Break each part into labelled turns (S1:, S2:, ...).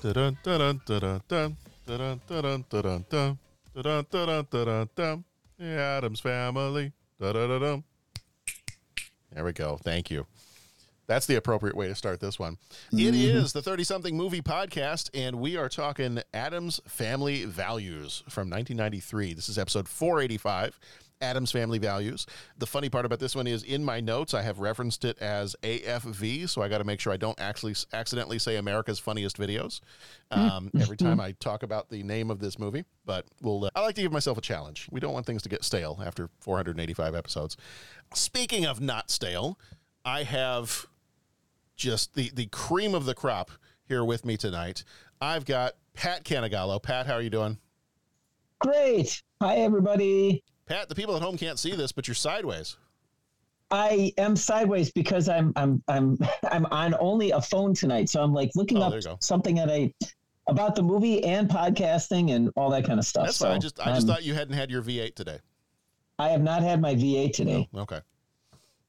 S1: Dun dun The Addams Family. There we go. Thank you. That's the appropriate way to start this one. It is the 30 something movie podcast, and we are talking Addams Family Values from 1993. This is episode 485. Addams Family Values. The funny part about this one is in my notes, I have referenced it as AFV, so I got to make sure I don't actually accidentally say America's Funniest Videos um, every time I talk about the name of this movie. But we'll, uh, I like to give myself a challenge. We don't want things to get stale after 485 episodes. Speaking of not stale, I have just the, the cream of the crop here with me tonight. I've got Pat Canigallo. Pat, how are you doing?
S2: Great. Hi, everybody.
S1: Pat, the people at home can't see this, but you're sideways.
S2: I am sideways because I'm I'm I'm I'm on only a phone tonight, so I'm like looking
S1: Oh,
S2: up
S1: there you go.
S2: something that I about the movie and podcasting and all that kind of stuff.
S1: That's
S2: so
S1: fine. I just I just
S2: I'm-
S1: thought you hadn't had your V8 today.
S2: I have not had my V8 today.
S1: Oh, okay.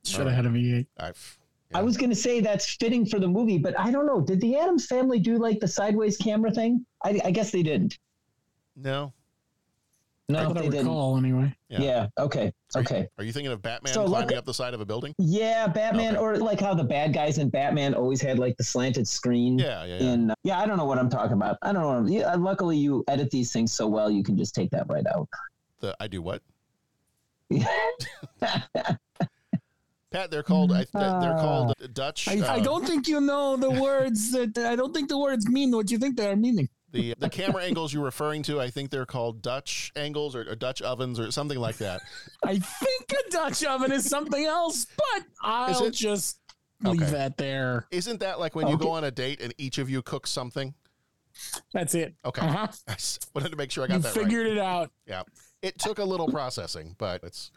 S3: Should have had a V8.
S1: I've
S2: I was going to say that's fitting for the movie, but I don't know. Did the Addams family do like the sideways camera thing? I, I guess they didn't.
S1: no.
S2: No,
S3: What I
S2: they didn't.
S3: anyway.
S2: Yeah. Okay. Okay.
S1: Are you thinking of Batman
S2: So,
S1: climbing
S2: look-
S1: up the side of a building?
S2: Yeah, Batman,
S1: Okay.
S2: or like how the bad guys in Batman always had like the slanted screen.
S1: Yeah, yeah, yeah.
S2: And uh, yeah, I don't know what I'm talking about. I don't know. What I'm, yeah, luckily, you edit these things so well, you can just take that right out.
S1: The I do what? Pat, they're called I, they're called Dutch.
S3: I, I
S1: uh,
S3: don't think you know the words that I don't think the words mean what you think they are meaning.
S1: The the camera angles you're referring to. I think they're called Dutch angles or, or Dutch ovens or something like that.
S3: I think a Dutch oven is something else, but I'll
S1: it?
S3: just leave
S1: Okay.
S3: that there.
S1: Isn't that like when you go on a date and each of you cooks something?
S3: That's it.
S1: Okay.
S3: Uh-huh.
S1: I wanted to make sure I got
S3: You
S1: that
S3: figured
S1: right.
S3: it out.
S1: Yeah. It took a little processing, but it's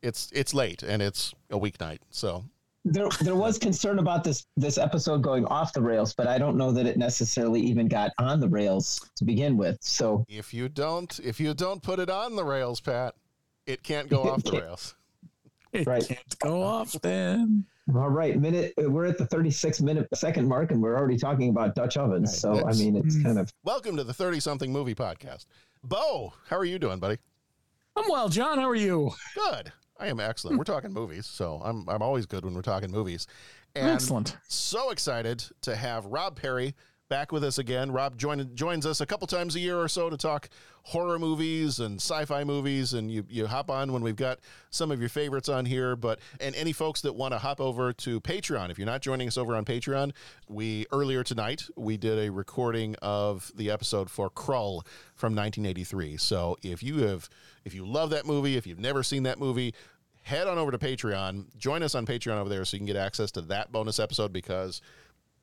S1: it's it's late and it's a weeknight. So
S2: There, there was concern about this this episode going off the rails, but I don't know that it necessarily even got on the rails to begin with. So
S1: if you don't if you don't put it on the rails, Pat, it can't go off the rails.
S3: It
S2: Right.
S3: can't go off then.
S2: all right, minute we're at the 36 minute second mark, and we're already talking about Dutch ovens.
S1: Right,
S2: so I mean, it's mm. kind of
S1: Welcome to the 30 something movie podcast. Bo, how are you doing, buddy?
S3: I'm well, John. How are you?
S1: Good. I am excellent. Hmm. We're talking movies, so I'm I'm always good when we're talking movies. And
S3: Excellent.
S1: So excited to have Rob Perry back with us again. Rob join, joins us a couple times a year or so to talk horror movies and sci-fi movies, and you you hop on when we've got some of your favorites on here. But and any folks that want to hop over to Patreon, if you're not joining us over on Patreon, we earlier tonight we did a recording of the episode for Krull from 1983. So if you have if you love that movie, if you've never seen that movie, head on over to Patreon. Join us on Patreon over there so you can get access to that bonus episode because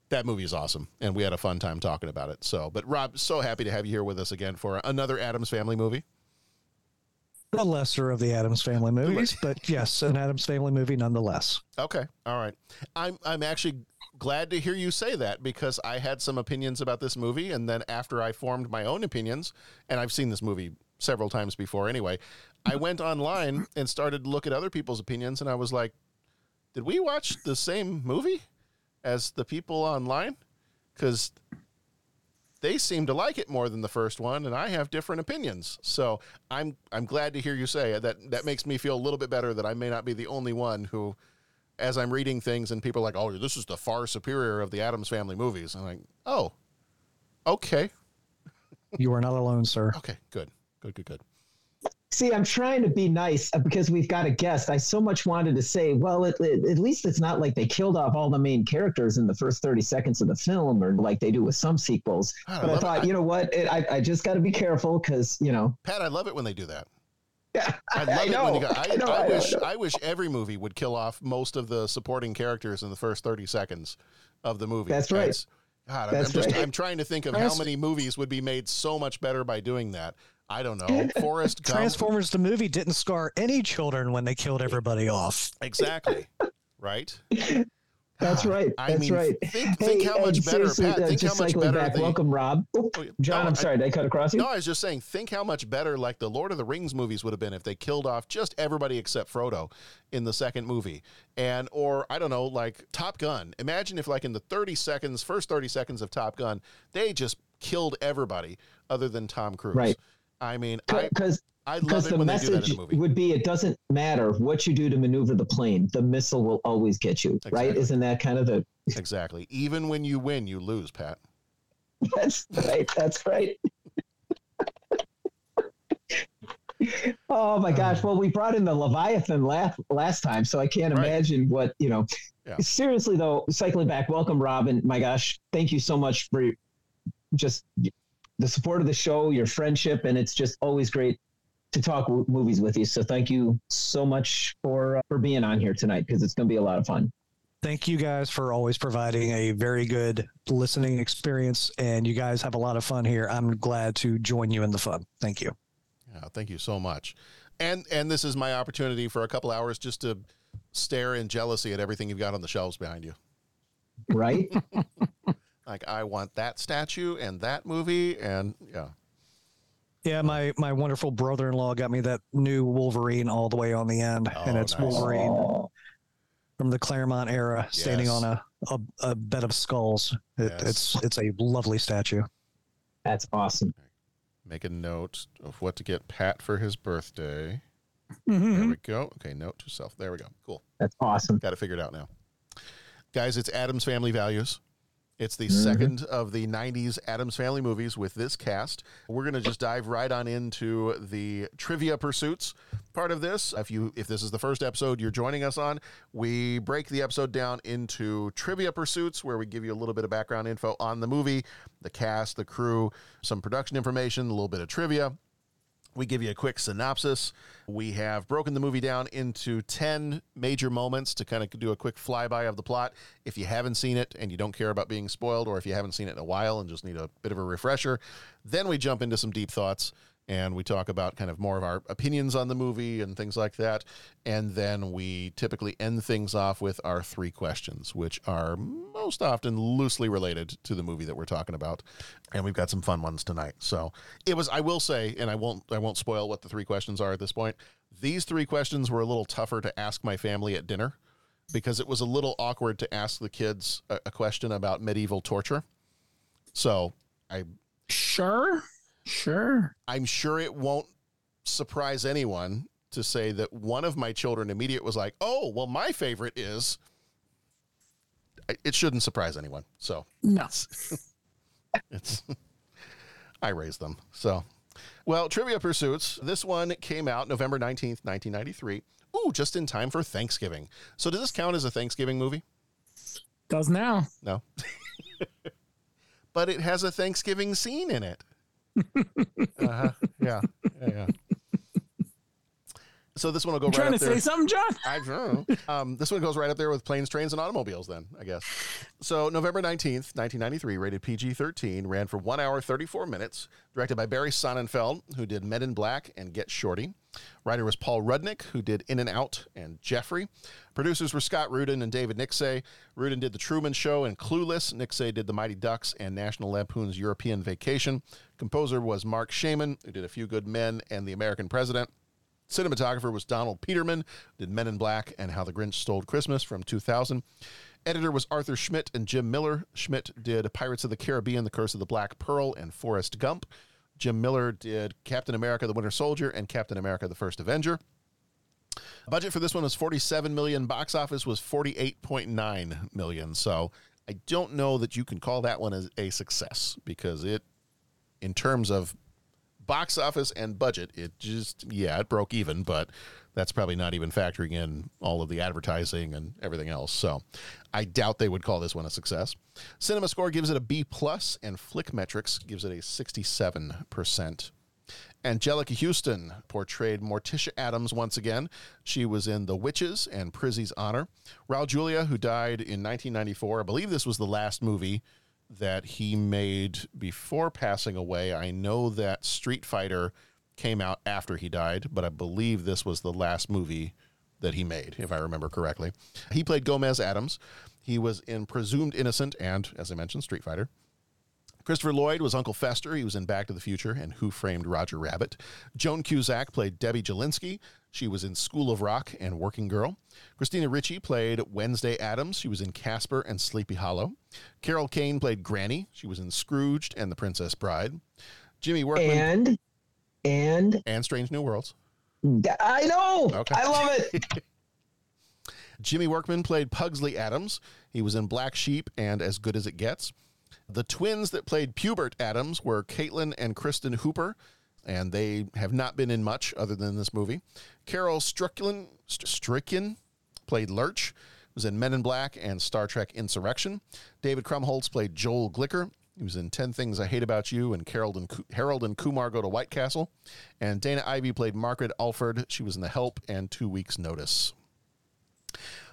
S1: that movie is awesome and we had a fun time talking about it. So, but Rob, so happy to have you here with us again for another Addams Family movie.
S4: The lesser of the Addams Family movies, but yes, an Addams Family movie nonetheless.
S1: Okay. All right. I'm I'm actually glad to hear you say that because I had some opinions about this movie and then after I formed my own opinions and I've seen this movie several times before anyway, I went online and started to look at other people's opinions and I was like, did we watch the same movie as the people online? Cuz they seem to like it more than the first one and I have different opinions. So, I'm I'm glad to hear you say it. that that makes me feel a little bit better that I may not be the only one who as I'm reading things and people are like, oh, this is the far superior of the Addams Family movies. I'm like, oh, okay.
S4: You are not alone, sir.
S1: Okay, good. Good, good, good.
S2: See, I'm trying to be nice uh, because we've got a guest. I so much wanted to say, well, it, it, at least it's not like they killed off all the main characters in the first 30 seconds of the film or like they do with some sequels. But I thought,
S1: it.
S2: you know what? It, I, I just got to be careful because, you know,
S1: Pat, I love it when they do that.
S2: Yeah,
S1: I love
S2: I
S1: it when you go. I,
S2: I know,
S1: I
S2: I know,
S1: wish
S2: I
S1: wish every movie would kill off most of the supporting characters in the first thirty seconds of the movie.
S2: That's right.
S1: God, I'm- I'm just. I'm trying to think of how many movies would be made so much better by doing that. I don't know. Forrest Gump.
S4: Transformers the movie didn't scar any children when they killed everybody off.
S1: Exactly. right.
S2: that's right.
S1: I
S2: That's
S1: mean,
S2: right.
S1: think- think how much better, Pat,
S2: uh,
S1: think
S2: just
S1: how much
S2: cycling
S1: better
S2: back.
S1: the-
S2: Welcome, Rob. Oh, John,
S1: No,
S2: I'm
S1: I-
S2: sorry. Did I cut across you?
S1: No, I was just saying, think how much better like the Lord of the Rings movies would have been if they killed off just everybody except Frodo in the second movie. And or I don't know, like Top Gun. Imagine if like in the 30 seconds, first 30 seconds of Top Gun, they just killed everybody other than Tom Cruise.
S2: Right.
S1: I mean,
S2: Because
S1: I love
S2: because
S1: it
S2: the
S1: when they do that in
S2: message
S1: a movie.
S2: would be it doesn't matter what you do to maneuver the plane the missile will always get you right isn't that kind of the
S1: Exactly. Even when you win, you lose, Pat.
S2: that's right that's right oh my gosh uh. well we brought in the leviathan last last time so i can't
S1: Right.
S2: imagine what you know
S1: Yeah.
S2: seriously though cycling back welcome robin my gosh thank you so much for just the support of the show your friendship and it's just always great to talk w- movies with you so thank you so much for uh, for being on here tonight because it's going to be a lot of fun
S4: Thank you guys for always providing a very good listening experience, and you guys have a lot of fun here. I'm glad to join you in the fun. Thank you.
S1: Yeah, thank you so much. And and this is my opportunity for a couple hours just to stare in jealousy at everything you've got on the shelves behind you.
S2: right
S1: Like I want that statue and that movie and yeah.
S4: Yeah, my my wonderful brother-in-law got me that new Wolverine all the way on the end, and
S1: Oh,
S4: it's
S1: nice.
S4: Wolverine from the Claremont era, standing
S1: Yes.
S4: on a, a, a bed of skulls. It,
S1: Yes.
S4: It's it's a lovely statue.
S2: that's awesome
S1: Make a note of what to get Pat for his birthday.
S3: Mm-hmm.
S1: There we go. Okay, note to self. There we go. Cool.
S2: that's awesome
S1: Got it figured out now. Guys, it's Addams Family Values. It's the
S2: Mhm.
S1: second of the 90s Addams Family movies with this cast. We're going to just dive right on into the trivia pursuits part of this. If you if this is the first episode you're joining us on, we break the episode down into trivia pursuits where we give you a little bit of background info on the movie, the cast, the crew, some production information, a little bit of trivia. We give you a quick synopsis. We have broken the movie down into 10 major moments to kind of do a quick flyby of the plot. If you haven't seen it and you don't care about being spoiled, or if you haven't seen it in a while and just need a bit of a refresher, then we jump into some deep thoughts and we talk about kind of more of our opinions on the movie and things like that. And then we typically end things off with our three questions, which are most often loosely related to the movie that we're talking about. And we've got some fun ones tonight. So it was, I will say, and I won't, I won't spoil what the three questions are at this point. These three questions were a little tougher to ask my family at dinner because it was a little awkward to ask the kids a, a question about medieval torture. So I
S3: Sure. Sure.
S1: I'm sure it won't surprise anyone to say that one of my children immediate was like, "Oh, well, my favorite is." It shouldn't surprise anyone. So
S3: No.
S1: it's I raised them. So, well, Trivia Pursuits. This one came out November 19th, 1993. Ooh, just in time for Thanksgiving. So does this count as a Thanksgiving movie?
S3: Does now.
S1: No. but it has a Thanksgiving scene in it. Uh-huh. Yeah. Yeah, yeah. So this one will go right up.
S3: You
S1: right
S3: trying to
S1: there.
S3: say something, John?
S1: I don't know. Um, this one goes right up there with planes, trains, and automobiles, then, I guess. So, November 19th, 1993, rated PG 13, ran for one hour, 34 minutes, directed by Barry Sonnenfeld, who did Men in Black and Get Shorty. Writer was Paul Rudnick, who did In and Out and Jeffrey. Producers were Scott Rudin and David Nicksay. Rudin did The Truman Show and Clueless. Nicksay did The Mighty Ducks and National Lampoon's European Vacation. Composer was Marc Shaiman, who did A Few Good Men and The American President. Cinematographer was Donald Peterman, did Men in Black and How the Grinch Stole Christmas from 2000. Editor was Arthur Schmidt and Jim Miller. Schmidt did Pirates of the Caribbean, The Curse of the Black Pearl, and Forrest Gump. Jim Miller did Captain America, The Winter Soldier, and Captain America, The First Avenger. Budget for this one was 47 million. Box office was 48.9 million. So I don't know that you can call that one as a success because it, in terms of box office and budget, it just yeah, it broke even, but that's probably not even factoring in all of the advertising and everything else. So I doubt they would call this one a success. Cinema Score gives it a B plus, and Flickmetrics gives it a 67 percent. Anjelica Huston portrayed Morticia Addams once again. She was in The Witches and Prizzi's Honor. Raul Julia, who died in 1994, I believe this was the last movie that he made before passing away. I know that Street Fighter came out after he died, but I believe this was the last movie that he made, if I remember correctly. He played Gomez Addams. He was in Presumed Innocent and, as I mentioned, Street Fighter. Christopher Lloyd was Uncle Fester. He was in Back to the Future and Who Framed Roger Rabbit. Joan Cusack played Debbie Jelinski. She was in School of Rock and Working Girl. Christina Ricci played Wednesday Addams. She was in Casper and Sleepy Hollow. Carol Kane played Granny. She was in Scrooged and The Princess Bride. Jimmy Workman
S2: And and
S1: and Strange New Worlds.
S2: I know.
S1: Okay.
S2: I love it.
S1: Jimmy Workman played Pugsley Addams. He was in Black Sheep and As Good as It Gets. The twins that played Pubert Addams were Caitlin and Kristen Hooper, and they have not been in much other than this movie. Carol Strickland, Stricken played Lurch, was in Men in Black and Star Trek Insurrection. David Krumholtz played Joel Glicker. He was in 10 Things I Hate About You and Harold and, Harold and Kumar Go to White Castle. And Dana Ivey played Margaret Alford. She was in The Help and Two Weeks Notice.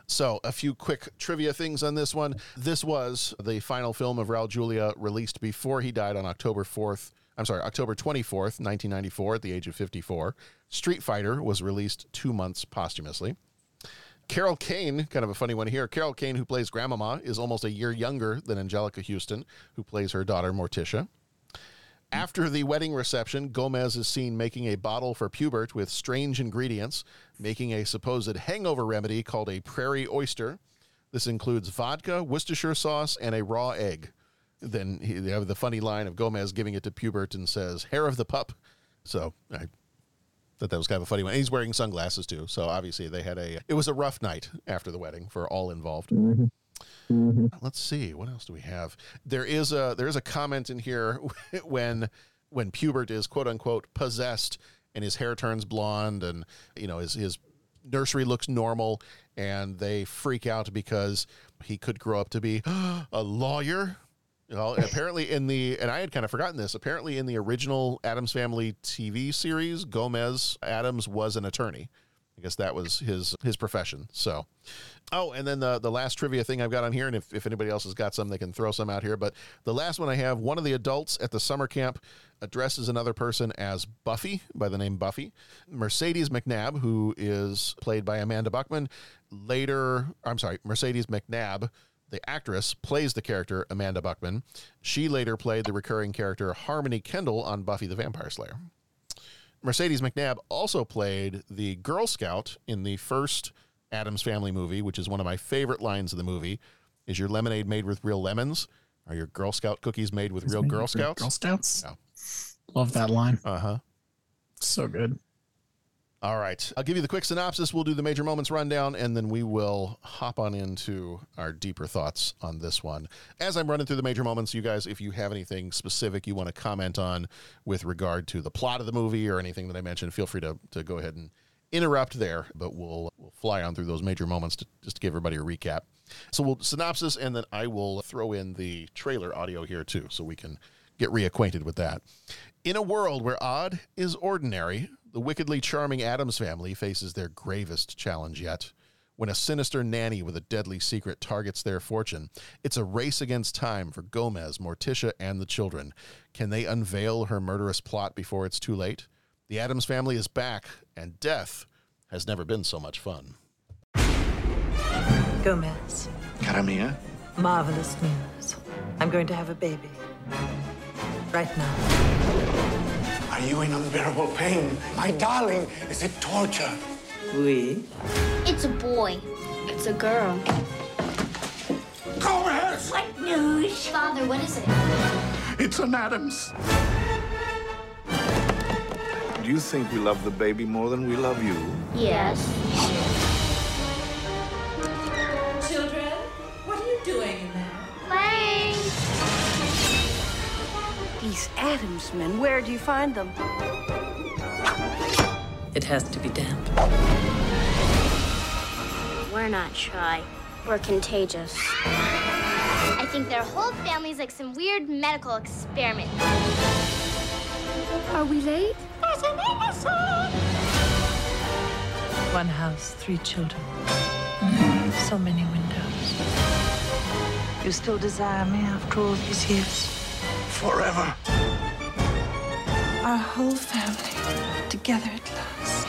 S1: So, a few quick trivia things on this one. This was the final film of Raul Julia released before he died on October 4th. I'm sorry, October 24th, 1994, at the age of 54. Street Fighter was released two months posthumously. Carol Kane, kind of a funny one here. Carol Kane, who plays Grandmama, is almost a year younger than Anjelica Huston, who plays her daughter Morticia. After the wedding reception, Gomez is seen making a bottle for Pubert with strange ingredients, making a supposed hangover remedy called a prairie oyster. This includes vodka, Worcestershire sauce, and a raw egg. Then he, they have the funny line of Gomez giving it to Pubert and says, hair of the pup. So I thought that was kind of a funny one. And he's wearing sunglasses too. So obviously they had a, it was a rough night after the wedding for all involved.
S2: Mm-hmm. Mm-hmm.
S1: Let's see what else do we have. There is a there is a comment in here when when Pubert is quote unquote possessed and his hair turns blonde and you know his his nursery looks normal and they freak out because he could grow up to be a lawyer. Well, apparently in the and I had kind of forgotten this. Apparently in the original Addams Family TV series, Gomez Addams was an attorney. I guess that was his his profession. So, oh, and then the the last trivia thing I've got on here, and if, if anybody else has got some, they can throw some out here. But the last one I have, one of the adults at the summer camp addresses another person as Buffy by the name Buffy. Mercedes McNabb, who is played by Amanda Buckman, later, I'm sorry, Mercedes McNabb. The actress plays the character Amanda Buckman. She later played the recurring character Harmony Kendall on Buffy the Vampire Slayer. Mercedes McNabb also played the Girl Scout in the first Addams Family movie, which is one of my favorite lines of the movie. Is your lemonade made with real lemons? Are your Girl Scout cookies made with
S3: It's
S1: real
S3: made
S1: Girl
S3: with
S1: Scouts?
S3: Girl Scouts.
S1: Yeah.
S3: Love that line.
S1: Uh huh.
S3: So good.
S1: All right. I'll give you the quick synopsis. We'll do the major moments rundown, and then we will hop on into our deeper thoughts on this one. As I'm running through the major moments, you guys, if you have anything specific you want to comment on with regard to the plot of the movie or anything that I mentioned, feel free to, to go ahead and interrupt there, but we'll, we'll fly on through those major moments to, just to give everybody a recap. So we'll synopsis, and then I will throw in the trailer audio here too, so we can get reacquainted with that. In a world where odd is ordinary, the wickedly charming Addams family faces their gravest challenge yet. When a sinister nanny with a deadly secret targets their fortune, it's a race against time for Gomez, Morticia, and the children. Can they unveil her murderous plot before it's too late? The Addams family is back, and death has never been so much fun.
S5: Gomez,
S6: Cara mia.
S5: marvelous news. I'm going to have a baby. Right now.
S6: Are you in unbearable pain? My darling, is it torture?
S5: Oui.
S7: It's a boy. It's a girl.
S6: Gomez!
S7: What news? Father, what is it?
S6: It's an Addams. do you think we love the baby more than we love you?
S7: Yes.
S8: These Addams men, where do you find them?
S5: It has to be damp.
S7: We're not shy. We're contagious. I think their whole family's like some weird medical experiment.
S8: Are we late?
S5: One house, three children. So many windows. You still desire me after all these years?
S6: Forever.
S5: Our whole family together at last.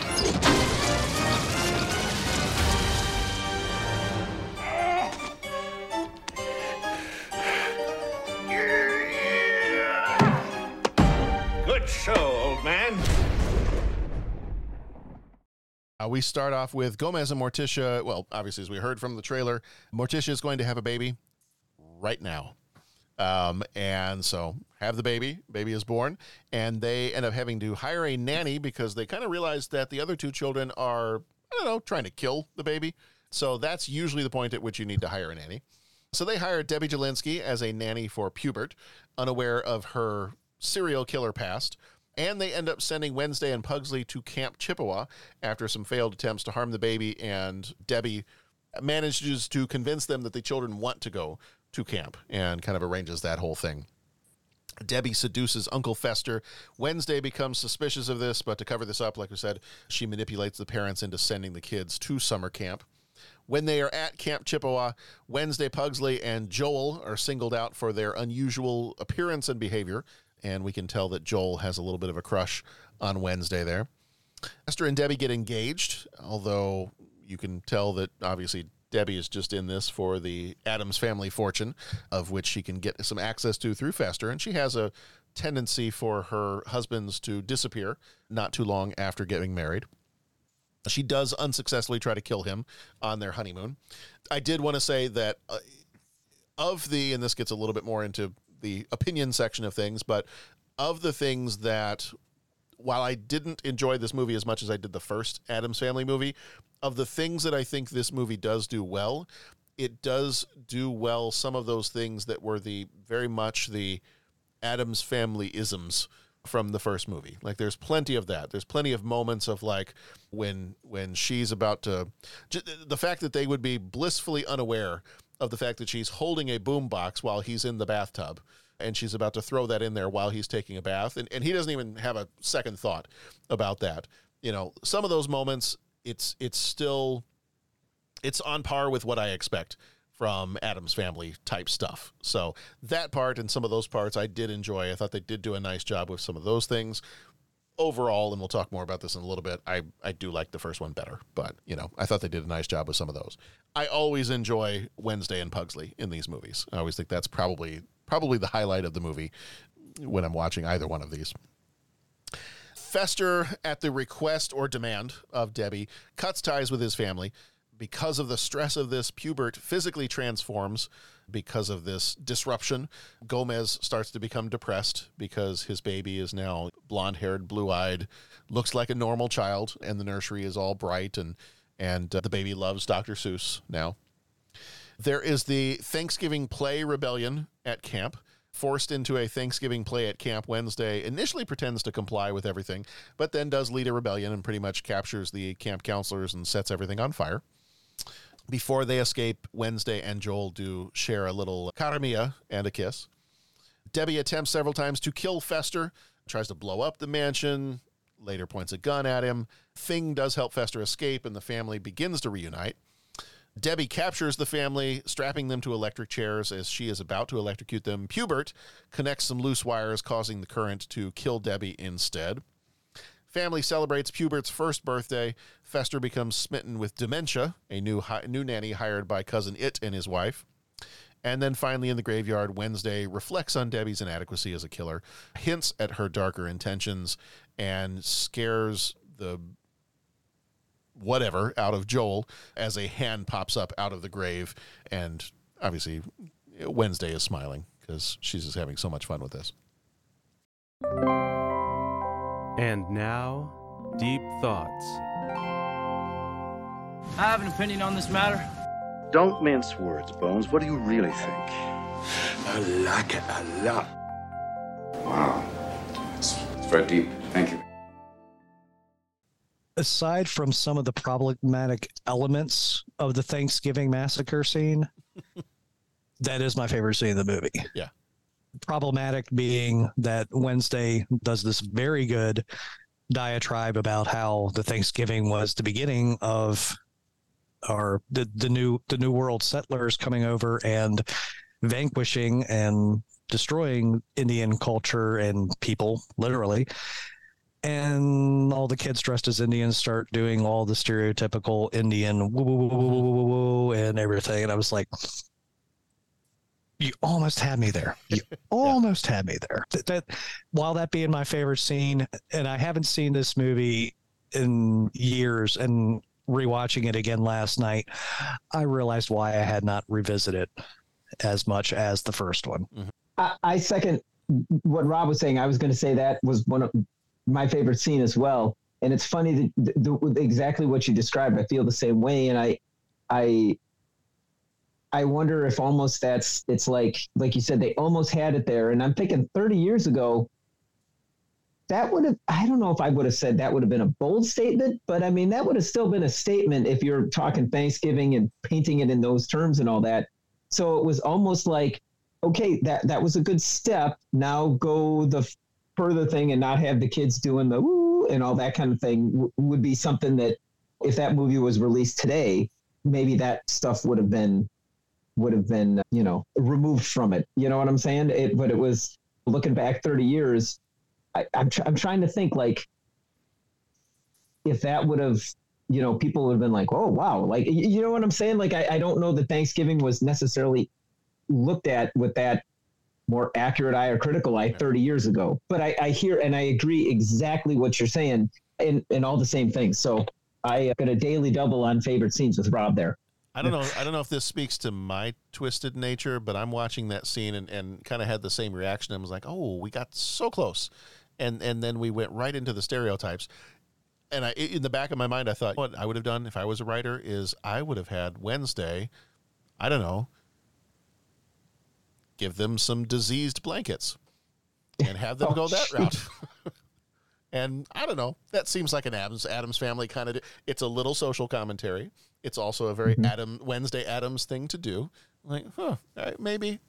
S6: Good show, old man.
S1: Uh, we start off with Gomez and Morticia. Well, obviously, as we heard from the trailer, Morticia is going to have a baby right now. Um, and so have the baby, baby is born, and they end up having to hire a nanny because they kind of realize that the other two children are, I don't know, trying to kill the baby. So that's usually the point at which you need to hire a nanny. So they hire Debbie Jelinski as a nanny for Pubert, unaware of her serial killer past. And they end up sending Wednesday and Pugsley to Camp Chippewa after some failed attempts to harm the baby. And Debbie manages to convince them that the children want to go to camp and kind of arranges that whole thing. Debbie seduces Uncle Fester. Wednesday becomes suspicious of this, but to cover this up, like we said, she manipulates the parents into sending the kids to summer camp. When they are at Camp Chippewa, Wednesday Pugsley and Joel are singled out for their unusual appearance and behavior, and we can tell that Joel has a little bit of a crush on Wednesday there. Fester and Debbie get engaged, although you can tell that obviously Debbie is just in this for the Addams family fortune, of which she can get some access to through Fester, and she has a tendency for her husbands to disappear not too long after getting married. She does unsuccessfully try to kill him on their honeymoon. I did want to say that uh, of the, and this gets a little bit more into the opinion section of things, but of the things that, while I didn't enjoy this movie as much as I did the first Addams Family movie, of the things that I think this movie does do well, it does do well some of those things that were the very much the Addams Family isms from the first movie. Like there's plenty of that. There's plenty of moments of like when when she's about to the fact that they would be blissfully unaware of the fact that she's holding a boombox while he's in the bathtub and she's about to throw that in there while he's taking a bath and, and he doesn't even have a second thought about that. You know, some of those moments it's it's still it's on par with what I expect from Addams family type stuff. So that part and some of those parts I did enjoy. I thought they did do a nice job with some of those things. Overall, and we'll talk more about this in a little bit, I, I do like the first one better. But, you know, I thought they did a nice job with some of those. I always enjoy Wednesday and Pugsley in these movies. I always think that's probably probably the highlight of the movie when I'm watching either one of these. Fester, at the request or demand of Debbie, cuts ties with his family. Because of the stress of this, Pubert physically transforms because of this disruption. Gomez starts to become depressed because his baby is now blonde haired, blue eyed, looks like a normal child, and the nursery is all bright, and, and uh, the baby loves Dr. Seuss now. There is the Thanksgiving play rebellion at camp. Forced into a Thanksgiving play at Camp Wednesday, initially pretends to comply with everything, but then does lead a rebellion and pretty much captures the camp counselors and sets everything on fire. Before they escape, Wednesday and Joel do share a little caramia and a kiss. Debbie attempts several times to kill Fester, tries to blow up the mansion, later points a gun at him. Thing does help Fester escape, and the family begins to reunite. Debbie captures the family, strapping them to electric chairs as she is about to electrocute them. Pubert connects some loose wires, causing the current to kill Debbie instead. Family celebrates Pubert's first birthday. Fester becomes smitten with dementia, a new hi- new nanny hired by cousin It and his wife. And then finally, in the graveyard, Wednesday reflects on Debbie's inadequacy as a killer, hints at her darker intentions, and scares the whatever out of Joel as a hand pops up out of the grave. And obviously, Wednesday is smiling because she's just having so much fun with this.
S9: And now, Deep Thoughts.
S10: I have an opinion on this matter.
S11: Don't mince words, Bones. What do you really think?
S12: I like it a lot.
S13: Wow. It's, it's very deep. Thank you.
S4: Aside from some of the problematic elements of the Thanksgiving massacre scene, that is my favorite scene in the movie.
S1: Yeah.
S4: Problematic being that Wednesday does this very good diatribe about how the Thanksgiving was the beginning of our the, the new the new world settlers coming over and vanquishing and destroying Indian culture and people, literally. And all the kids dressed as Indians start doing all the stereotypical Indian woo woo woo woo woo woo woo and everything. And I was like, you almost had me there. You almost had me there. That, that while that being my favorite scene, and I haven't seen this movie in years, and rewatching it again last night, I realized why I had not revisited as much as the first one. Mm-hmm.
S2: I, I second what Rob was saying. I was going to say that was one of my favorite scene as well. And it's funny that the, the, exactly what you described. I feel the same way, and I, I, I wonder if almost that's it's like like you said they almost had it there, and I'm thinking 30 years ago. That would have I don't know if I would have said that would have been a bold statement, but I mean that would have still been a statement if you're talking Thanksgiving and painting it in those terms and all that. So it was almost like, okay, that that was a good step. Now go the further thing and not have the kids doing the woo and all that kind of thing w- would be something that if that movie was released today, maybe that stuff would have been would have been you know removed from it. You know what I'm saying? It, but it was looking back 30 years. I, I'm tr- I'm trying to think like if that would have you know people would have been like oh wow like you know what i'm saying like I, I don't know that thanksgiving was necessarily looked at with that more accurate eye or critical eye 30 years ago but i, I hear and i agree exactly what you're saying and, in all the same things so i got a daily double on favorite scenes with rob there
S1: I don't know. I don't know if this speaks to my twisted nature, but I'm watching that scene and, and kind of had the same reaction. I was like, "Oh, we got so close," and and then we went right into the stereotypes. And I, in the back of my mind, I thought, what I would have done if I was a writer is I would have had Wednesday, I don't know, give them some diseased blankets and have them
S2: Oh,
S1: go that route. and I don't know, that seems like an Addams Addams family kind of. It's a little social commentary. It's also a very
S2: Mhm.
S1: Adam Wednesday Addams thing to do. Like, huh, all right, maybe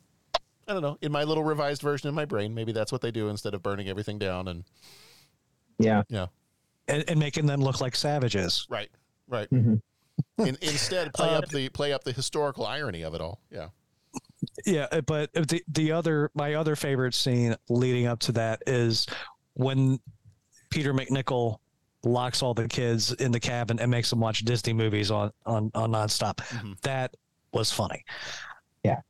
S1: I don't know. In my little revised version in my brain, maybe that's what they do instead of burning everything down and
S2: yeah
S1: yeah.
S4: And, and making them look like savages.
S1: Right. Right.
S2: Mhm.
S1: In, instead, play
S4: Uh,
S1: up the play up the historical irony of it all. Yeah.
S4: Yeah, uh, but the the other my other favorite scene leading up to that is when Peter MacNicol locks all the kids in the cabin and makes them watch Disney movies on on on nonstop. That was funny.
S2: Yeah.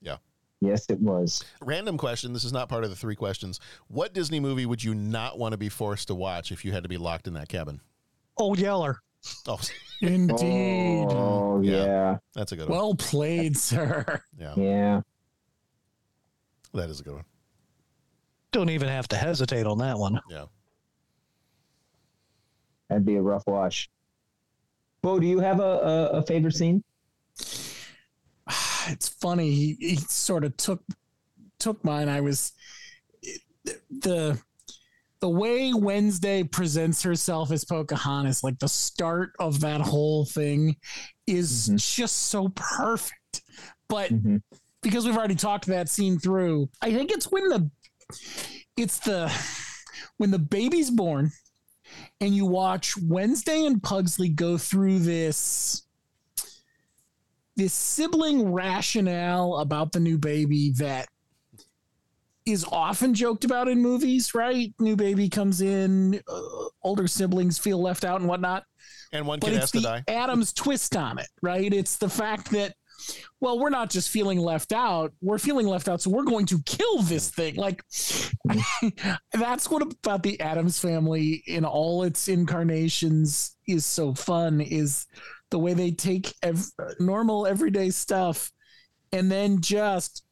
S1: Yeah.
S2: Yes, it was.
S1: Random question. This is not part of the three questions. What Disney movie would you not want to be forced to watch if you had to be locked in that cabin?
S4: Old Yeller.
S1: Oh,
S3: Indeed.
S2: Oh yeah.
S1: that's a good one.
S3: Well played, sir.
S1: Yeah,
S2: Yeah.
S1: that is a good one.
S4: Don't even have to hesitate on that one.
S1: Yeah.
S2: That'd be a rough watch. Bo, do you have a, a, a favorite scene?
S3: It's funny. He, he sort of took took mine. I was the the way Wednesday presents herself as Pocahontas, like the start of that whole thing, is mm-hmm. just so perfect. But mm-hmm. because we've already talked that scene through, I think it's when the it's the when the baby's born and you watch Wednesday and Pugsley go through this this sibling rationale about the new baby that is often joked about in movies, right? New baby comes in, uh, older siblings feel left out and whatnot.
S1: And one kid has to die.
S3: Addams twist on it, right? It's the fact that, well, we're not just feeling left out, we're feeling left out, so we're going to kill this thing. Like, that's what about the Addams family in all its incarnations is so fun is the way they take ev- normal everyday stuff and then just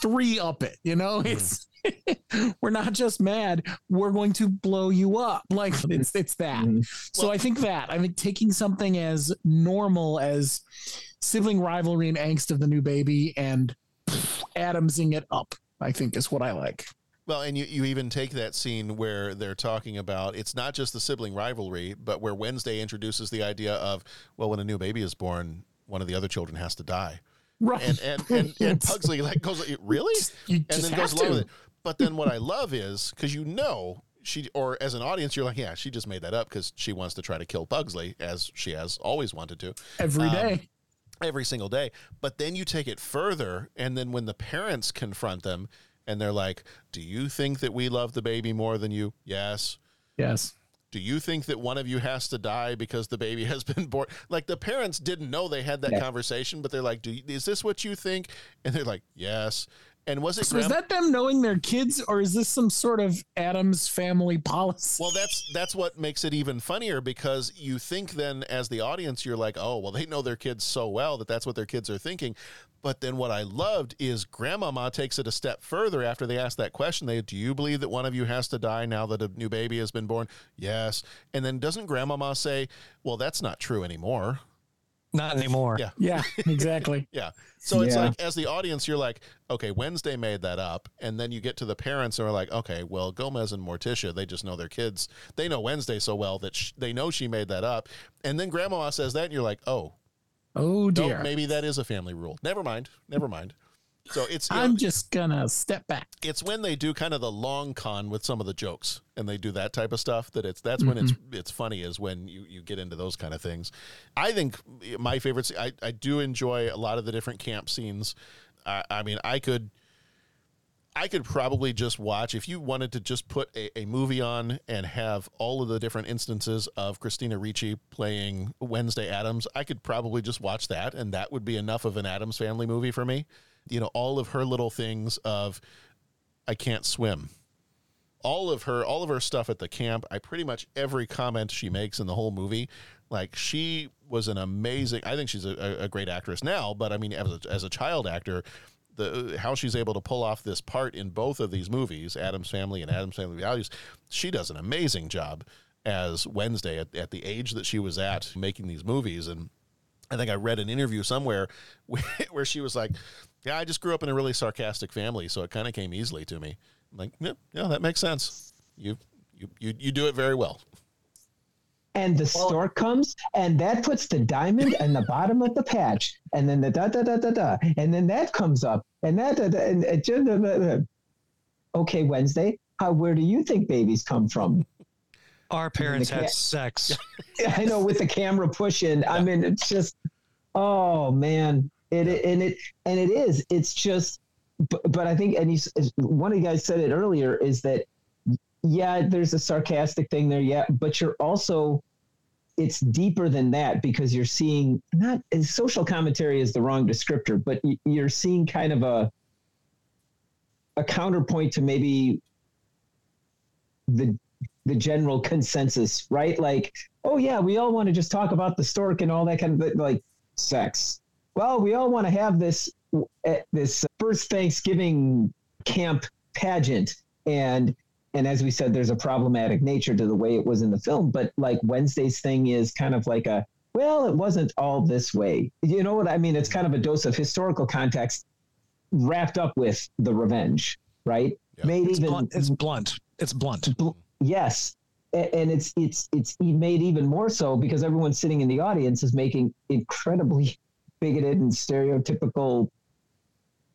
S3: three up it you know hmm. it's we're not just mad, we're going to blow you up. Like it's it's that. Hmm. So I think that I think taking something as normal as sibling rivalry and angst of the new baby and Adamsing it up, I think is what I like.
S1: Well, and you, you even take that scene where they're talking about it's not just the sibling rivalry, but where Wednesday introduces the idea of, well, when a new baby is born, one of the other children has to die.
S3: Right.
S1: And and, and, and Pugsley like goes, really?
S3: You
S1: and then goes along with it. But then what I love is because you know she or as an audience you're like, yeah, she just made that up because she wants to try to kill Pugsley as she has always wanted to
S3: Every
S1: Um,
S3: day.
S1: every single day. But then you take it further, and then when the parents confront them and they're like, Do you think that we love the baby more than you? Yes.
S3: Yes.
S1: Do you think that one of you has to die because the baby has been born? Like the parents didn't know they had that
S3: Yeah.
S1: conversation, but they're like, Do you, Is this what you think? And they're like, Yes. And was it
S3: So is
S1: grandma-
S3: that them knowing their kids, or is this some sort of Addams family policy?
S1: Well, that's that's what makes it even funnier because you think then as the audience you're like, "Oh, well they know their kids so well that that's what their kids are thinking." But then what I loved is grandmama takes it a step further after they ask that question. They, "Do you believe that one of you has to die now that a new baby has been born?" Yes. And then doesn't grandmama say, "Well, that's not true anymore."
S4: Not anymore.
S1: Yeah.
S3: Yeah, exactly.
S1: Yeah. So it's
S3: Yeah.
S1: like, as the audience, you're like, okay, Wednesday made that up. And then you get to the parents and are like, okay, well, Gomez and Morticia, they just know their kids. They know Wednesday so well that sh- they know she made that up. And then grandma says that, and you're like, oh,
S3: Oh
S1: no,
S3: dear.
S1: maybe that is a family rule. Never mind. Never mind. So it's, know,
S3: I'm just gonna step back.
S1: it's when they do kind of the long con with some of the jokes and they do that type of stuff that it's that's when it's mm-hmm. it's funny is when you you get into those kind of things i think my favorites i i do enjoy a lot of the different camp scenes i i mean i could I could probably just watch if you wanted to just put a, a movie on and have all of the different instances of Christina Ricci playing Wednesday Addams. I could probably just watch that, and that would be enough of an Addams family movie for me. You know, all of her little things of I can't swim. All of her, all of her stuff at the camp. I pretty much every comment she makes in the whole movie, like she was an amazing. I think she's a, a great actress now, but I mean, as a, as a child actor, the uh, how she's able to pull off this part in both of these movies, Addams Family and Addams Family Values, she does an amazing job as Wednesday at, at the age that she was at making these movies. And I think I read an interview somewhere where, where she was like, "Yeah, I just grew up in a really sarcastic family, so it kind of came easily to me." I'm like, yeah, yeah, that makes sense. You you you you do it very well.
S2: And the stork comes and that puts the diamond in the bottom of the patch and then the da da da da da and then that comes up and that da, da, and it just, da, da, da. okay wednesday how where do you think babies come from
S4: Our parents
S2: the
S4: had
S2: cat-
S4: sex.
S2: i know with the camera pushing i mean it's just oh man it, it and it and it is it's just but, but i think and you, one of you guys said it earlier is that yeah there's a sarcastic thing there yeah but you're also it's deeper than that because you're seeing not as social commentary is the wrong descriptor but you're seeing kind of a a counterpoint to maybe the the general consensus right? Like oh yeah we all want to just talk about the stork and all that kind of like sex. Well we all want to have this uh, this first thanksgiving camp pageant and and as we said there's a problematic nature to the way it was in the film but like wednesday's thing is kind of like a well it wasn't all this way you know what i mean it's kind of a dose of historical context wrapped up with the revenge right made
S4: It's
S2: even
S4: blunt. It's blunt. It's blunt.
S2: yes A- and it's it's it's made even more so because everyone sitting in the audience is making incredibly bigoted and stereotypical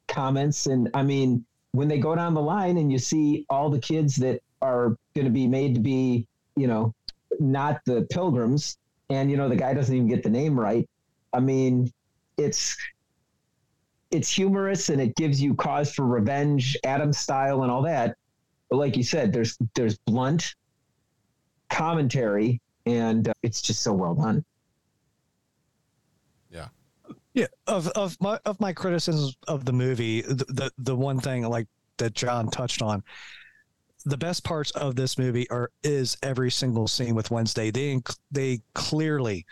S2: comments and i mean when they go down the line and you see all the kids that are going to be made to be you know not the pilgrims and you know the guy doesn't even get the name right i mean it's it's humorous and it gives you cause for revenge adam style and all that but like you said there's there's blunt commentary and uh, it's just so well done.
S1: Yeah,
S4: of of my of my criticisms of the movie, the, the the one thing like that John touched on, the best parts of this movie are is every single scene with Wednesday. They they clearly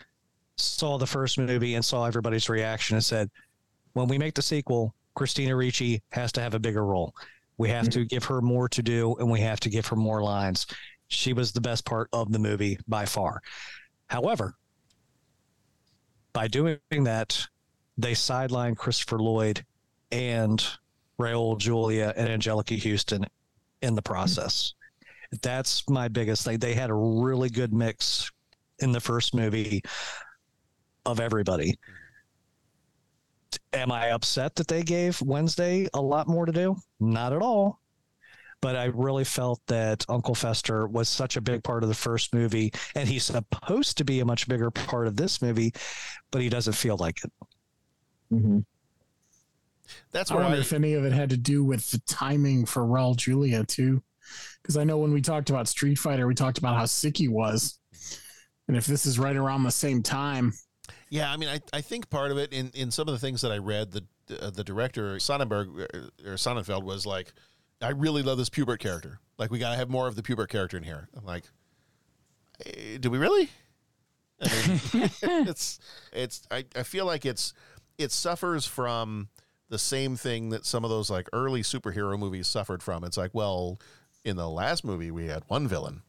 S4: saw the first movie and saw everybody's reaction and said, when we make the sequel, Christina Ricci has to have a bigger role. We have mm-hmm. to give her more to do and we have to give her more lines. She was the best part of the movie by far. However, by doing that, they sidelined Christopher Lloyd and Raul Julia and Anjelica Huston in the process. That's my biggest thing. They had a really good mix in the first movie of everybody. Am I upset that they gave Wednesday a lot more to do? Not at all. But I really felt that Uncle Fester was such a big part of the first movie, and he's supposed to be a much bigger part of this movie, but he doesn't feel like it.
S2: Mm-hmm.
S1: That's
S3: I wonder
S1: I,
S3: if any of it had to do with the timing for Raul Julia too, because I know when we talked about Street Fighter, we talked about how sick he was, and if this is right around the same time,
S1: Yeah, I mean, I, I think part of it in, in some of the things that I read, the uh, the director Sonnenberg uh, or Sonnenfeld was like, I really love this Pubert character. Like, we got to have more of the Pubert character in here. I'm like, eh, do we really? I mean, it's it's I, I feel like it's it suffers from the same thing that some of those like early superhero movies suffered from. It's like, well, in the last movie we had one villain.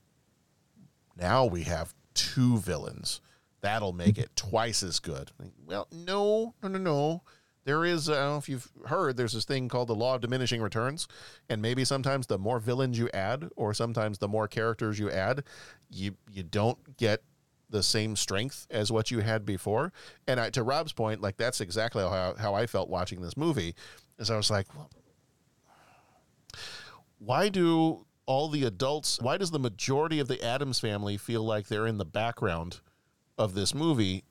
S1: Now we have two villains. That'll make it twice as good. Well, no, no, no, no. There is, I don't know if you've heard, there's this thing called the law of diminishing returns. And maybe sometimes the more villains you add, or sometimes the more characters you add, you you don't get the same strength as what you had before. And I, to Rob's point, like that's exactly how, how I felt watching this movie. Is I was like, well, why do all the adults why does the majority of the addams family feel like they're in the background of this movie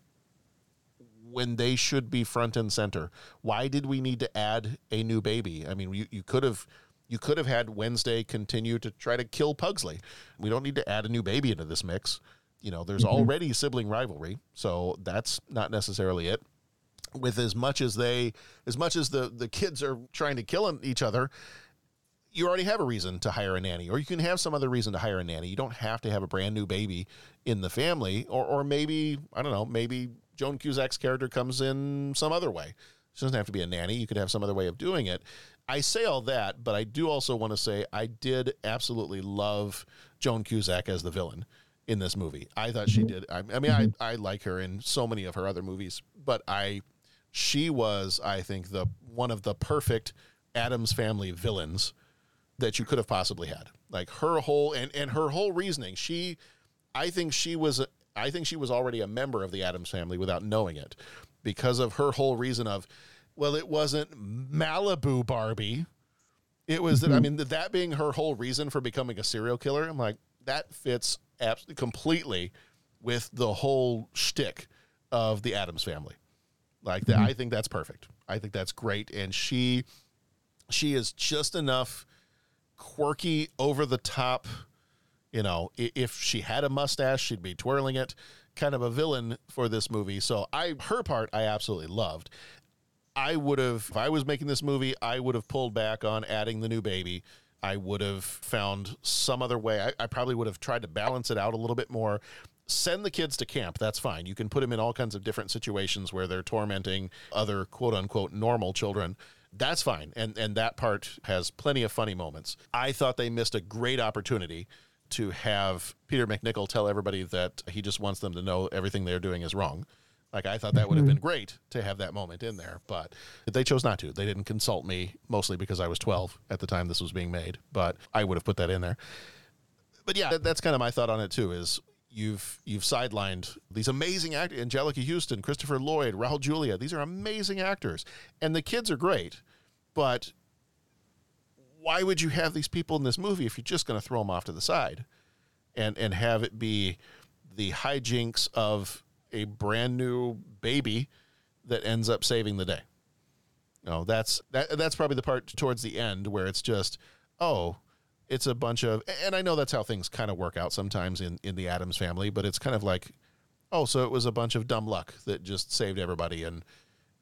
S1: when they should be front and center why did we need to add a new baby i mean you, you could have you could have had wednesday continue to try to kill pugsley we don't need to add a new baby into this mix you know there's mm-hmm. already sibling rivalry so that's not necessarily it with as much as they as much as the the kids are trying to kill each other you already have a reason to hire a nanny, or you can have some other reason to hire a nanny. You don't have to have a brand new baby in the family, or or maybe I don't know, maybe Joan Cusack's character comes in some other way. She doesn't have to be a nanny. You could have some other way of doing it. I say all that, but I do also want to say I did absolutely love Joan Cusack as the villain in this movie. I thought she mm-hmm. did. I, I mean, I, mm-hmm. I like her in so many of her other movies, but I, she was, I think, the one of the perfect Addams family villains that you could have possibly had. Like her whole and and her whole reasoning. She, I think she was. I think she was already a member of the Addams family without knowing it, because of her whole reason of, well, it wasn't Malibu Barbie. It was that I mm-hmm. mean that, that being her whole reason for becoming a serial killer. I'm like that fits absolutely completely with the whole shtick of the Addams family. Like that, mm-hmm. I think that's perfect. I think that's great, and she, she is just enough quirky, over the top. You know, if she had a mustache, she'd be twirling it. Kind of a villain for this movie. So I, her part, I absolutely loved. I would have, if I was making this movie, I would have pulled back on adding the new baby. I would have found some other way. I, I probably would have tried to balance it out a little bit more. Send the kids to camp. That's fine. You can put them in all kinds of different situations where they're tormenting other quote unquote normal children. That's fine. And and that part has plenty of funny moments. I thought they missed a great opportunity to have Peter MacNicol tell everybody that he just wants them to know everything they're doing is wrong. Like I thought that would have mm-hmm. been great to have that moment in there, but they chose not to. They didn't consult me, mostly because I was 12 at the time this was being made. But I would have put that in there. But yeah, that- that's kind of my thought on it too. Is you've you've sidelined these amazing actors: Anjelica Huston, Christopher Lloyd, Raul Julia. These are amazing actors, and the kids are great. But why would you have these people in this movie if you're just going to throw them off to the side, and and have it be the hijinks of a brand new baby that ends up saving the day? No, that's that that's probably the part towards the end where it's just, oh, it's a bunch of and I know that's how things kind of work out sometimes in in the Addams family, but it's kind of like, oh, so it was a bunch of dumb luck that just saved everybody and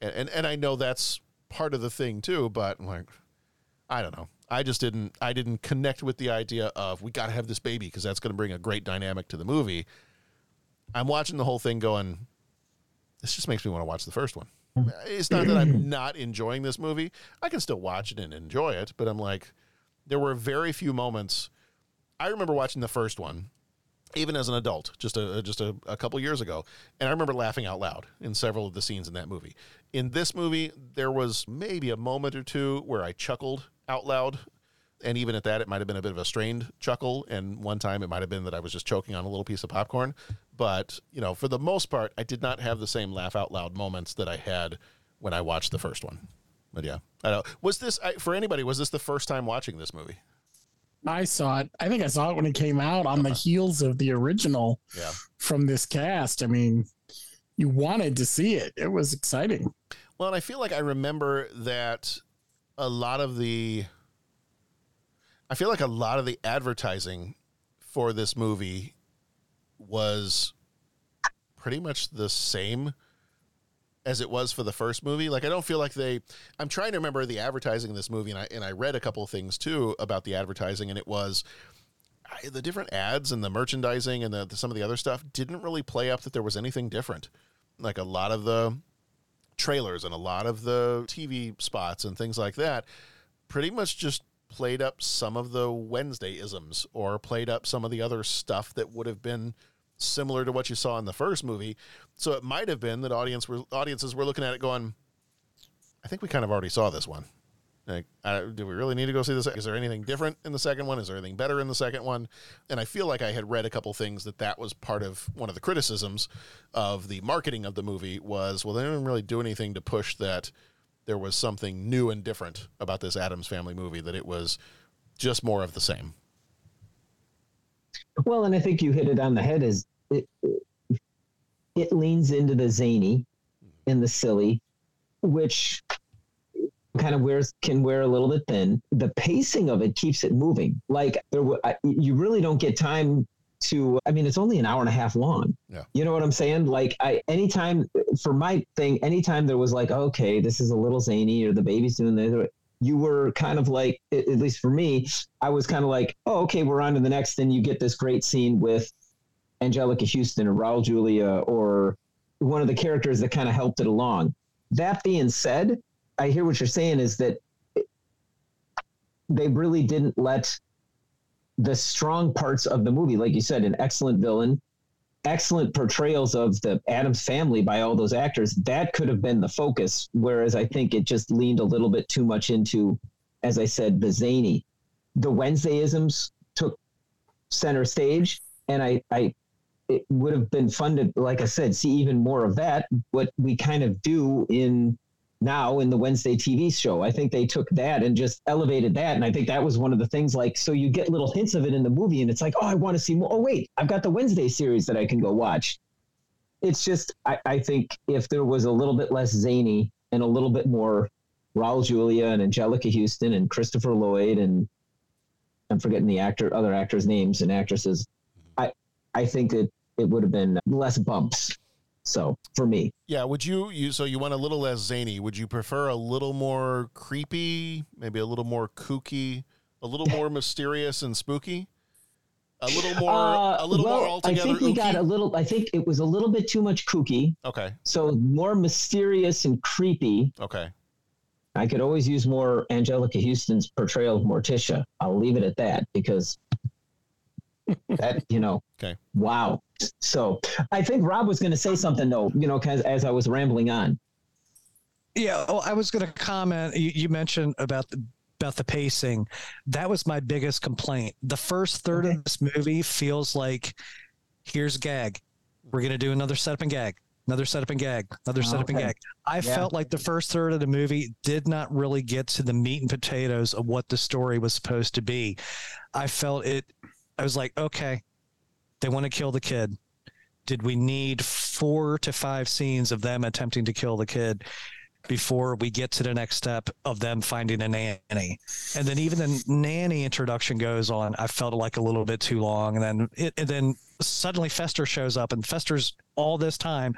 S1: and and I know that's part of the thing too, but I'm like I don't know. I just didn't I didn't connect with the idea of we got to have this baby because that's going to bring a great dynamic to the movie. I'm watching the whole thing going this just makes me want to watch the first one. Hmm. It's not that I'm not enjoying this movie. I can still watch it and enjoy it, but I'm like, there were very few moments. I remember watching the first one, even as an adult, just a just a, a couple years ago, and I remember laughing out loud in several of the scenes in that movie. In this movie, there was maybe a moment or two where I chuckled out loud. And even at that, it might have been a bit of a strained chuckle. And one time it might have been that I was just choking on a little piece of popcorn. But, you know, for the most part, I did not have the same laugh out loud moments that I had when I watched the first one. But yeah, I don't. Was this I, for anybody? Was this the first time watching this movie?
S3: I saw it. I think I saw it when it came out on the uh-huh. heels of the original
S1: Yeah.
S3: from this cast. I mean, you wanted to see it. It was exciting.
S1: Well, and I feel like I remember that a lot of the. I feel like a lot of the advertising for this movie was pretty much the same as it was for the first movie. Like I don't feel like they I'm trying to remember the advertising in this movie and I and I read a couple of things too about the advertising and it was I, the different ads and the merchandising and the, the some of the other stuff didn't really play up that there was anything different. Like a lot of the trailers and a lot of the TV spots and things like that pretty much just played up some of the Wednesday isms or played up some of the other stuff that would have been similar to what you saw in the first movie. So it might have been that audience were audiences were looking at it going, I think we kind of already saw this one. Like, do we really need to go see this? Is there anything different in the second one? Is there anything better in the second one? And I feel like I had read a couple things that that was part of one of the criticisms of the marketing of the movie was, well, they didn't really do anything to push that there was something new and different about this Addams Family movie. That it was just more of the same.
S2: Well, and I think you hit it on the head. Is it, it leans into the zany and the silly, which kind of wears can wear a little bit thin. The pacing of it keeps it moving. Like there, w- I- you really don't get time to. I mean, it's only an hour and a half long.
S1: Yeah.
S2: You know what I'm saying? Like I, anytime for my thing, anytime there was like, okay, this is a little zany, or the baby's doing this. You were kind of like, at least for me, I was kind of like, oh, okay, we're on to the next. Then you get this great scene with Anjelica Huston or Raul Julia or one of the characters that kind of helped it along. That being said, I hear what you're saying is that they really didn't let the strong parts of the movie, like you said, an excellent villain, excellent portrayals of the Addams family by all those actors, that could have been the focus. Whereas I think it just leaned a little bit too much into, as I said, the zany. The Wednesdayisms took center stage, and I, I it would have been fun to, like I said, see even more of that. What we kind of do in now in the Wednesday TV show. I think they took that and just elevated that. And I think that was one of the things like, so you get little hints of it in the movie and it's like, oh, I want to see more. Oh, wait, I've got the Wednesday series that I can go watch. It's just, I, I think if there was a little bit less zany and a little bit more Raul Julia and Anjelica Huston and Christopher Lloyd and I'm forgetting the actor, other actors' names and actresses. I, I think that it would have been less bumps. So for me,
S1: Yeah, would you you so you want a little less zany? Would you prefer a little more creepy, maybe a little more kooky, a little more mysterious and spooky? A little more
S2: Uh,
S1: a little
S2: well,
S1: more altogether
S2: I think we got a little. I think it was a little bit too much kooky.
S1: Okay.
S2: So more mysterious and creepy.
S1: Okay.
S2: I could always use more Anjelica Huston's portrayal of Morticia. I'll leave it at that because that you know.
S1: Okay.
S2: Wow. So I think Rob was going to say something though. You know, 'cause as I was rambling on.
S4: Yeah, well, I was going to comment. You, you mentioned about the about the pacing. That was my biggest complaint. The first third of this movie feels like here's gag. We're going to do another setup and gag, another setup and gag, another setup and gag. I
S2: Yeah.
S4: felt like the first third of the movie did not really get to the meat and potatoes of what the story was supposed to be. I felt it. I was like, okay, they want to kill the kid. Did we need four to five scenes of them attempting to kill the kid? before we get to the next step of them finding a nanny. And then even the nanny introduction goes on. I felt like a little bit too long. And then it, and then suddenly Fester shows up and Fester's all this time.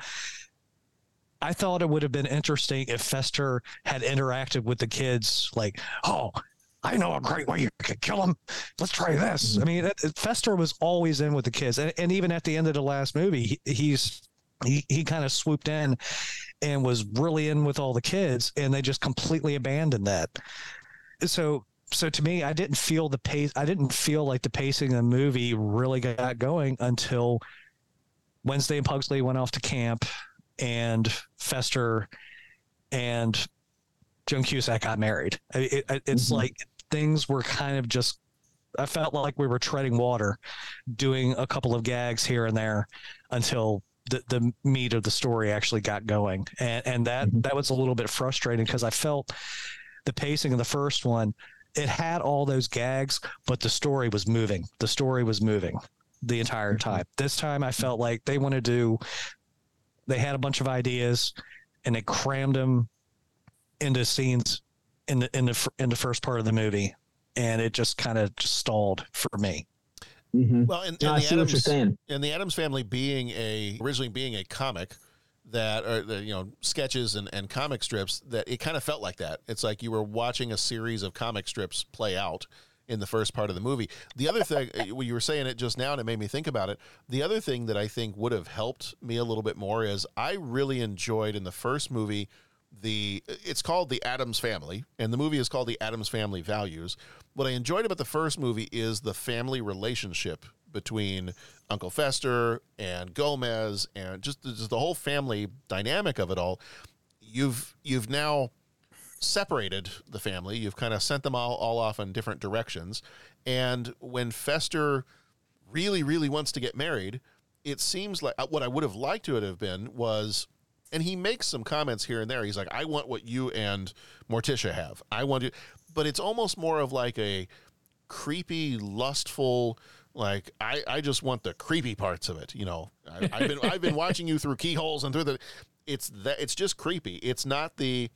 S4: I thought it would have been interesting if Fester had interacted with the kids like, oh, I know a great way you could kill him. Let's try this. I mean, Fester was always in with the kids. And, and even at the end of the last movie, he, he's he, he kind of swooped in and was really in with all the kids and they just completely abandoned that so so to me, I didn't feel the pace. I didn't feel like the pacing of the movie really got going until Wednesday and Pugsley went off to camp, and Fester and Joan Cusack got married. It, it, it's
S2: Mhm.
S4: like things were kind of just. I felt like we were treading water, doing a couple of gags here and there, until the, the meat of the story actually got going, and and that mm-hmm. that was a little bit frustrating because I felt the pacing of the first one it had all those gags but the story was moving. The story was moving the entire mm-hmm. time. This time i felt like they wanted to do, they had a bunch of ideas and they crammed them into scenes in the in the in the first part of the movie and it just kind of just stalled for me
S2: Mm-hmm.
S1: Well, and, and
S2: No,
S1: the
S2: Addams,
S1: and the Addams Family being a originally being a comic that or the you know sketches and, and comic strips that it kind of felt like that. It's like you were watching a series of comic strips play out in the first part of the movie. The other thing, uh, when you were saying it just now, and it made me think about it. The other thing that I think would have helped me a little bit more is I really enjoyed in the first movie the it's called the Addams Family, and the movie is called the Addams Family Values. What I enjoyed about the first movie is the family relationship between Uncle Fester and Gomez, and just, just the whole family dynamic of it all. You've you've now separated the family. You've kind of sent them all, all off in different directions. And when Fester really, really wants to get married, it seems like uh, what I would have liked to have been was, and he makes some comments here and there. He's like, I want what you and Morticia have. I want to, but it's almost more of like a creepy, lustful, like I, I just want the creepy parts of it. You know, I, I've been I've been watching you through keyholes and through the. It's that it's just creepy. It's not the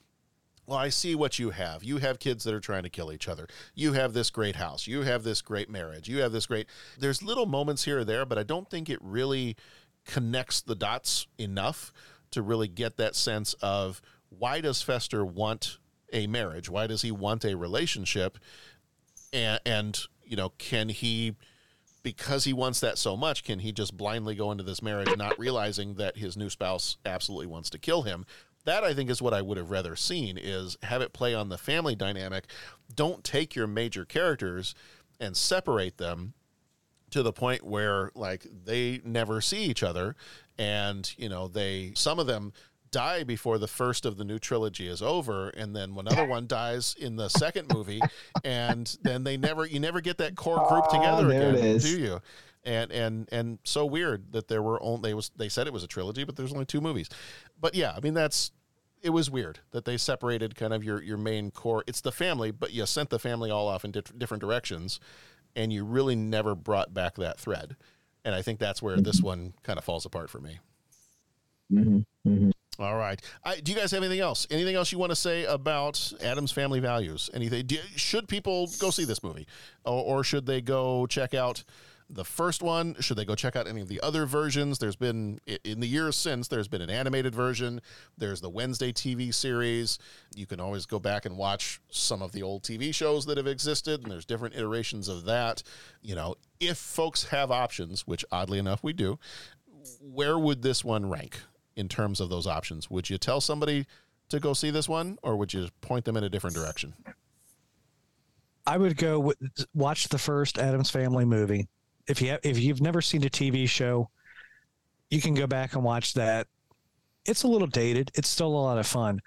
S1: well, I see what you have. You have kids that are trying to kill each other. You have this great house. You have this great marriage. You have this great. There's little moments here or there, but I don't think it really connects the dots enough to really get that sense of why does Fester want a marriage? Why does he want a relationship? And, and you know, can he because he wants that so much, can he just blindly go into this marriage not realizing that his new spouse absolutely wants to kill him? That I think is what I would have rather seen is have it play on the family dynamic. Don't take your major characters and separate them to the point where like they never see each other and you know they some of them die before the first of the new trilogy is over and then another one dies in the second movie and then they never you never get that core group together
S2: Ah, there it
S1: again do you? And and and so weird that there were only they was they said it was a trilogy but there's only two movies. But yeah i mean that's it was weird that they separated kind of your your main core it's the family but you sent the family all off in di- different directions and you really never brought back that thread and i think that's where this one kind of falls apart for me
S2: Mm-hmm.
S1: all right. I, do you guys have anything else? Anything else you want to say about Addams Family Values? Anything? Do, should people go see this movie, or, or should they go check out the first one? Should they go check out any of the other versions? There's been in the years since there's been an animated version. There's the Wednesday TV series. You can always go back and watch some of the old TV shows that have existed, and there's different iterations of that. You know, if folks have options, which oddly enough we do, where would this one rank in terms of those options? Would you tell somebody to go see this one, or would you point them in a different direction?
S4: I would go watch the first Addams Family movie. If you have, if you've never seen a TV show, you can go back and watch that. It's a little dated. It's still a lot of fun.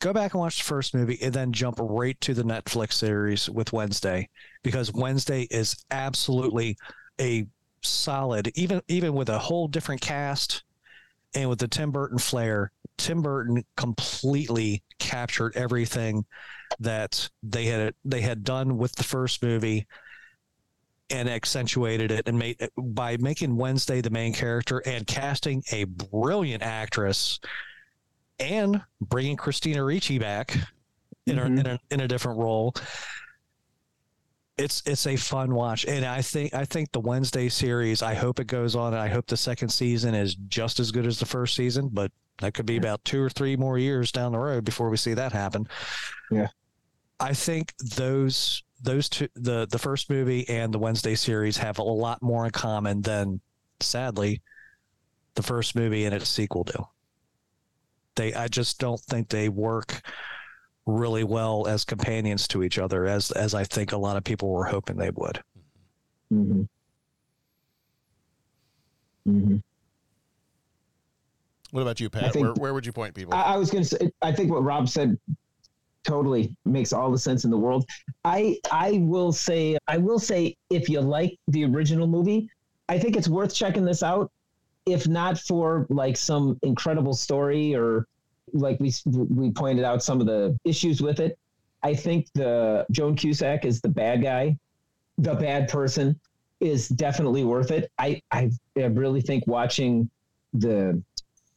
S4: Go back and watch the first movie and then jump right to the Netflix series with Wednesday because Wednesday is absolutely a solid even even with a whole different cast and with the Tim Burton flair. Tim Burton completely captured everything that they had they had done with the first movie and accentuated it and made by making Wednesday the main character and casting a brilliant actress and bringing Christina Ricci back in, a, mm-hmm. in, a, in a different role. It's it's a fun watch, and I think I think the Wednesday series. I hope it goes on, and I hope the second season is just as good as the first season. But that could be about two or three more years down the road before we see that happen.
S2: Yeah.
S4: I think those those two the the first movie and the Wednesday series have a lot more in common than sadly the first movie and its sequel do. They I just don't think they work really well as companions to each other, as as I think a lot of people were hoping they would.
S2: Mm-hmm. Mm-hmm.
S1: What about you, Pat?
S2: think-
S1: Where, where would you point people?
S2: I, I was going to say, I think what Rob said totally makes all the sense in the world. I I will say, I will say, if you like the original movie, I think it's worth checking this out. If not for like some incredible story or like we we pointed out some of the issues with it, I think the Joan Cusack is the bad guy, the bad person is definitely worth it. I I, I really think watching the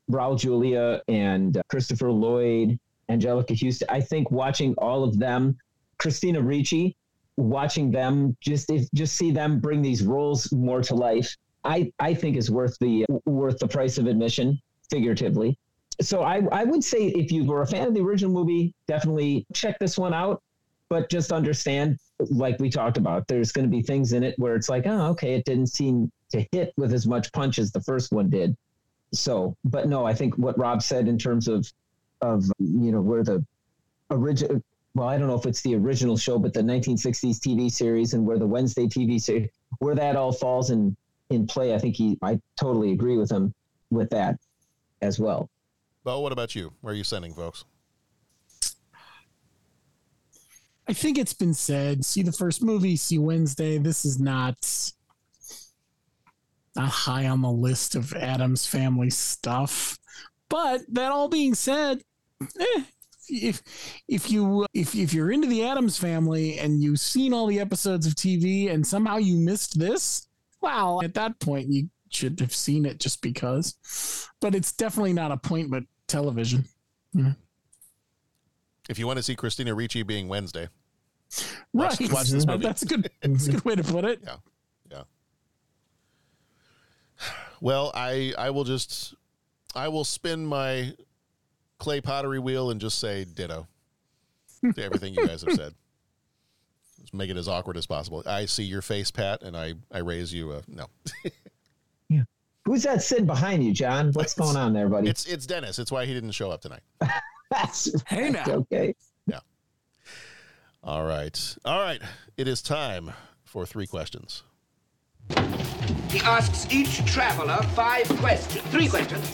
S2: Raul Julia and Christopher Lloyd, Anjelica Huston. I think watching all of them, Christina Ricci, watching them just if just see them bring these roles more to life. I I think is worth the worth the price of admission, figuratively. So I I would say if you were a fan of the original movie, definitely check this one out. But just understand, like we talked about, there's going to be things in it where it's like, oh, okay, it didn't seem to hit with as much punch as the first one did so but no i think what rob said in terms of of you know where the original well i don't know if it's the original show but the 1960s tv series and where the wednesday tv series where that all falls in in play i think he i totally agree with him with that as well
S1: Bo, what about you? Where are you sending folks?
S3: I think it's been said. See the first movie, see Wednesday. This is not not high on the list of Addams family stuff. But that all being said, eh, if if you if if you're into the Addams family and you've seen all the episodes of TV and somehow you missed this, wow, at that point you should have seen it just because. But it's definitely not appointment television. Yeah.
S1: If you want to see Christina Ricci being Wednesday,
S3: Right.
S1: watch, watch this movie.
S3: That's a good that's a good way to put it.
S1: Yeah. Yeah. Well, I I will just I will spin my clay pottery wheel and just say ditto to everything you guys have said. Just make it as awkward as possible. I see your face, Pat, and I I raise you a no.
S2: who's that sitting behind you john what's going on there buddy
S1: It's it's Dennis. It's why he didn't show up tonight.
S2: That's
S3: hey now
S2: okay
S1: Yeah. All right. All right. It is time for three questions.
S14: He asks each traveler five questions. Three questions.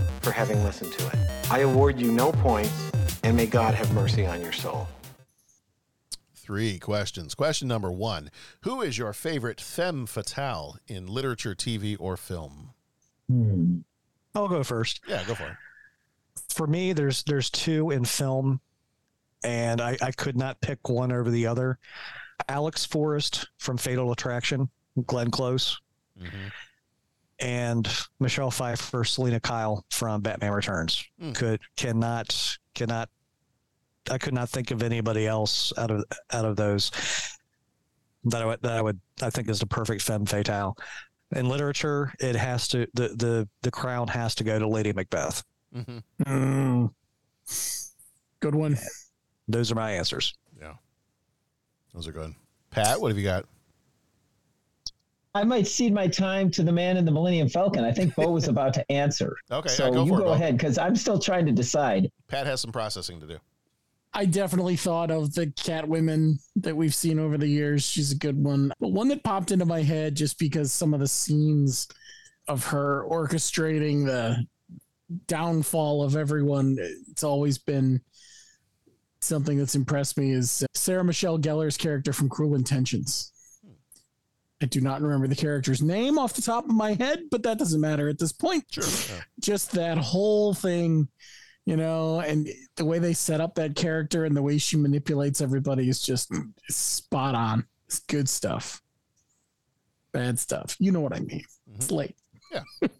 S15: for having listened to it. I award you no points, and may God have mercy on your soul.
S1: Three questions. Question number one Who is your favorite femme fatale in literature, TV, or film? Hmm.
S4: I'll go first.
S1: Yeah, go for it.
S4: For me, there's there's two in film, and I, I could not pick one over the other. Alex Forrest from Fatal Attraction, Glenn Close, mm-hmm. And Michelle Pfeiffer, Selina Kyle from Batman Returns.
S1: Mm.
S4: Could cannot cannot. I could not think of anybody else out of out of those that I would that I would I think is the perfect femme fatale. In literature, it has to the the the crown has to go to Lady Macbeth.
S1: Mm-hmm.
S3: Mm. Good one.
S4: Those are my answers.
S1: Yeah. Those are good. Pat, what have you got?
S2: I might cede my time to the man in the Millennium Falcon. I think Bo was about to answer.
S1: Okay,
S2: so
S1: yeah, go
S2: you
S1: for it,
S2: go
S1: Bo.
S2: ahead because I'm still trying to decide.
S1: Pat has some processing to do.
S3: I definitely thought of the cat women that we've seen over the years. She's a good one. But one that popped into my head just because some of the scenes of her orchestrating the downfall of everyone, it's always been something that's impressed me is Sarah Michelle Gellar's character from Cruel Intentions. I do not remember the character's name off the top of my head, but that doesn't matter at this point.
S1: Sure.
S3: Just that whole thing, you know, and the way they set up that character and the way she manipulates everybody is just spot on. It's good stuff. Bad stuff. You know what I mean. Mm-hmm. It's late.
S1: Yeah.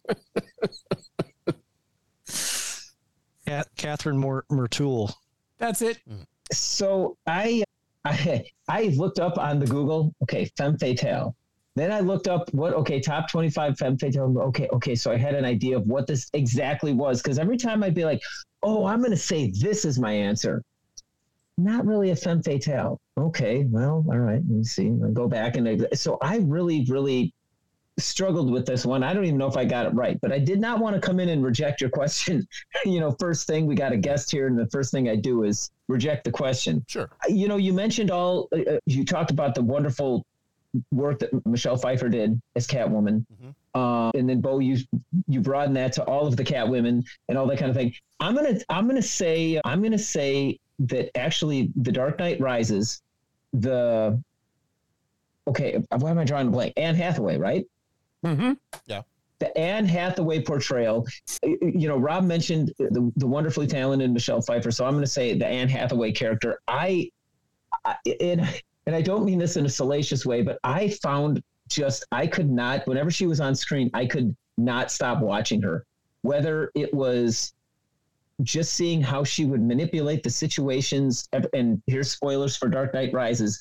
S4: Kathryn Mor- Merteuil.
S3: That's it. Mm.
S2: so I, I I looked up on the Google. Okay, femme fatale. Then I looked up what okay top twenty five femme fatale. Okay, okay, so I had an idea of what this exactly was because every time I'd be like, oh, I'm going to say this is my answer. Not really a femme fatale. Okay, well, all right. Let me see. I go back and so I really, really struggled with this one. I don't even know if I got it right, but I did not want to come in and reject your question. you know, first thing we got a guest here, and the first thing I do is reject the question.
S1: Sure.
S2: You know, you mentioned all. Uh, you talked about the wonderful work that Michelle Pfeiffer did as Catwoman,
S1: Mm-hmm.
S2: uh, and then Bo, you you broaden that to all of the Catwomen and all that kind of thing. I'm gonna I'm gonna say I'm gonna say that actually, The Dark Knight Rises, the okay, why am I drawing a blank? Anne Hathaway, right?
S3: Mm-hmm.
S1: Yeah.
S2: The Anne Hathaway portrayal, you know, Rob mentioned the, the wonderfully talented Michelle Pfeiffer. So I'm going to say the Anne Hathaway character. I, I and, and I don't mean this in a salacious way, but I found just, I could not, whenever she was on screen, I could not stop watching her. Whether it was just seeing how she would manipulate the situations, and here's spoilers for Dark Knight Rises,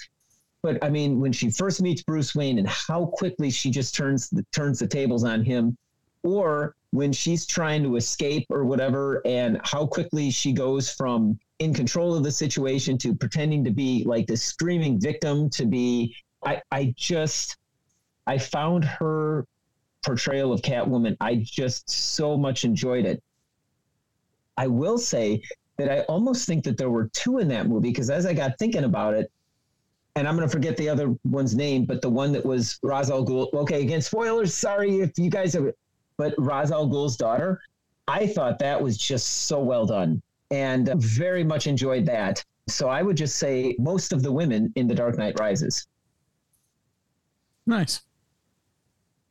S2: but I mean, when she first meets Bruce Wayne and how quickly she just turns the, turns the tables on him, or when she's trying to escape or whatever, and how quickly she goes from in control of the situation to pretending to be like the screaming victim to be, I, I just, I found her portrayal of Catwoman. I just so much enjoyed it. I will say that I almost think that there were two in that movie because as I got thinking about it, and I'm going to forget the other one's name, but the one that was Ra's al Ghul. Okay, again, spoilers. Sorry if you guys have, but Ra's al Ghul's daughter. I thought that was just so well done, and very much enjoyed that. So I would just say most of the women in The Dark Knight Rises.
S3: Nice.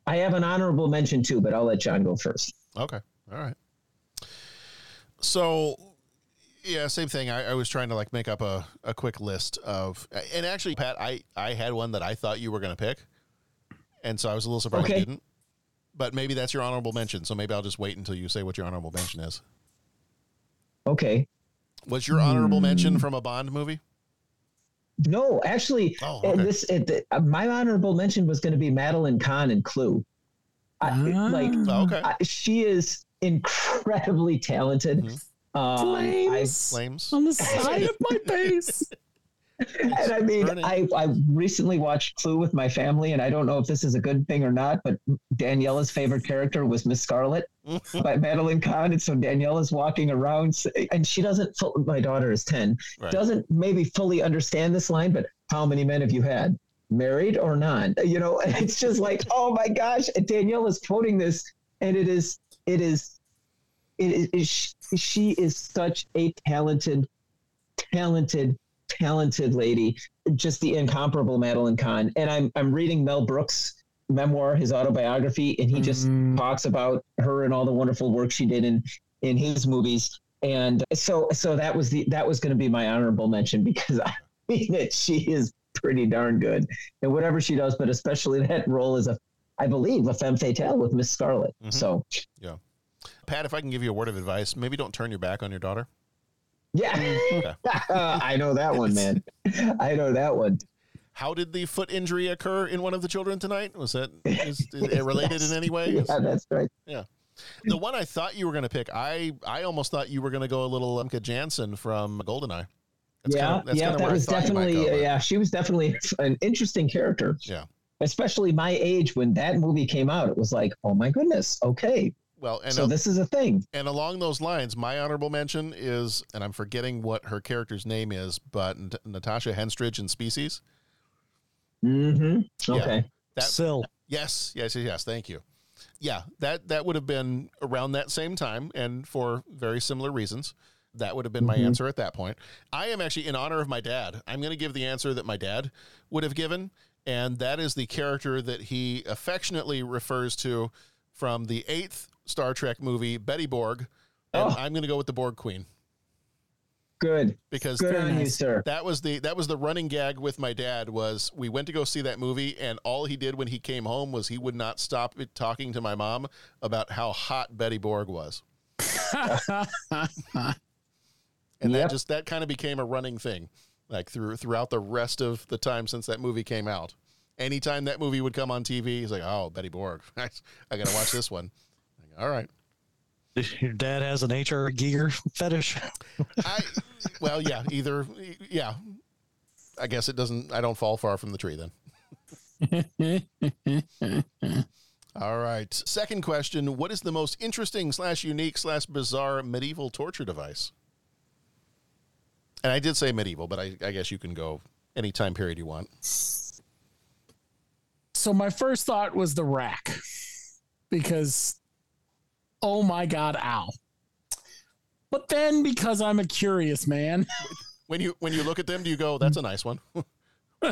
S2: I have an honorable mention too, but I'll let John go first.
S1: Okay. All right. So, yeah, same thing. I, I, was trying to like make up a, a quick list of, and actually, Pat, I, I had one that I thought you were going to pick. And so I was a little surprised
S2: okay.
S1: you didn't. But maybe that's your honorable mention. So maybe I'll just wait until you say what your honorable mention is.
S2: Okay.
S1: Was your honorable mm. mention from a Bond movie?
S2: No, actually,
S1: oh, okay.
S2: this it, uh, my honorable mention was going to be Madeline Kahn and Clue. I, like,
S1: oh, okay.
S2: I, she is incredibly talented.
S1: Mm-hmm.
S2: Um,
S3: Flames,
S1: Flames
S3: on the side of my face.
S2: and I mean, I, I recently watched Clue with my family, and I don't know if this is a good thing or not, but Daniela's favorite character was Miss Scarlet by Madeline Kahn. And so Daniela's walking around, and she doesn't, my daughter is 10,
S1: right.
S2: doesn't maybe fully understand this line, but how many men have you had? Married or not? You know, it's just like, oh my gosh, Daniela's quoting this, and it is, it is, it is, she is such a talented, talented talented lady, just the incomparable Madeline Kahn. And I'm I'm reading Mel Brooks' memoir, his autobiography, and he just mm. talks about her and all the wonderful work she did in in his movies. And so so that was the that was going to be my honorable mention because I mean that she is pretty darn good and whatever she does, but especially that role as a I believe a femme fatale with Miss Scarlet.
S1: Mm-hmm.
S2: So
S1: yeah, Pat, if I can give you a word of advice, maybe don't turn your back on your daughter.
S2: Yeah,
S1: okay.
S2: I know that one, man. I know that one.
S1: How did the foot injury occur in one of the children tonight? Was that is, is it related in any way?
S2: Yeah, that's right.
S1: Yeah. The one I thought you were going to pick, I I almost thought you were going to go a little Famke Janssen from Goldeneye.
S2: That's yeah, kind of, yeah, that was definitely yeah. She was definitely an interesting character.
S1: Yeah,
S2: especially my age when that movie came out. It was like, oh my goodness, okay,
S1: well, and
S2: so this is a thing.
S1: And along those lines, my honorable mention is, and I'm forgetting what her character's name is, but N- Natasha Henstridge in Species.
S2: Mm-hmm. Okay.
S1: Yeah, that,
S4: Sil.
S1: Yes, yes, yes. Thank you. Yeah, that that would have been around that same time, and for very similar reasons. That would have been my
S2: Mhm.
S1: answer at that point. I am actually in honor of my dad. I'm going to give the answer that my dad would have given, and that is the character that he affectionately refers to from the eighth Star Trek movie, Betty Borg. And
S2: Oh.
S1: I'm going to go with the Borg Queen
S2: Good.
S1: because
S2: Good on you, sir.
S1: that was the that was the running gag with my dad was we went to go see that movie and all he did when he came home was he would not stop talking to my mom about how hot Betty Borg was. and
S2: Yep.
S1: that just that kind of became a running thing, like through throughout the rest of the time since that movie came out. Anytime that movie would come on TV, he's like, "Oh, Betty Borg, I gotta watch this one." Like, All right.
S4: Your dad has an H.R. Giger fetish.
S1: I well, yeah, either yeah. I guess it doesn't. I don't fall far from the tree then. All right. Second question: What is the most interesting slash unique slash bizarre medieval torture device? And I did say medieval, but I, I guess you can go any time period you want.
S3: So my first thought was the rack because oh my god, ow. But then because I'm a curious man,
S1: When you when you look at them, do you go, "That's a nice one"?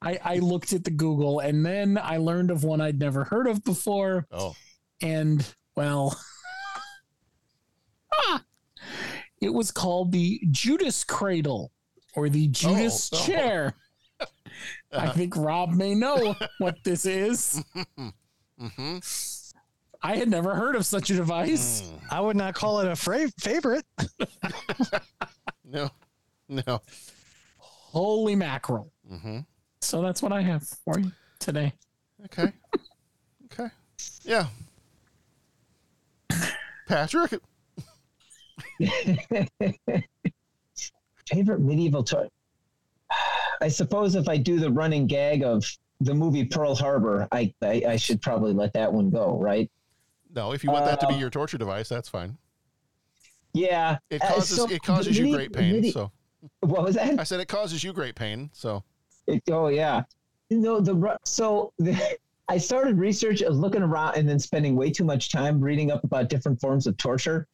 S3: I, I looked at the Google and then I learned of one I'd never heard of before.
S1: Oh.
S3: And well, ah, it was called the Judas Cradle or the Judas
S1: Oh, oh.
S3: Chair. I think Rob may know what this is.
S1: mm-hmm.
S3: I had never heard of such a device.
S1: Mm.
S4: I would not call it a fra- favorite.
S1: No, no.
S3: Holy mackerel.
S1: Mm-hmm.
S3: So that's what I have for you today.
S1: Okay. okay. Yeah. Patrick.
S2: Favorite medieval toy? I suppose if I do the running gag of the movie Pearl Harbor, I I, I should probably let that one go, right?
S1: No, if you want that to be
S2: Uh,
S1: your torture device, that's fine.
S2: Yeah,
S1: It
S2: uh,
S1: causes
S2: so
S1: it causes
S2: the
S1: you great pain.
S2: medi-
S1: so
S2: What was that?
S1: I said it causes you great pain. So
S2: It, oh yeah, you no the so the, I started research, I was looking around, and then spending way too much time reading up about different forms of torture.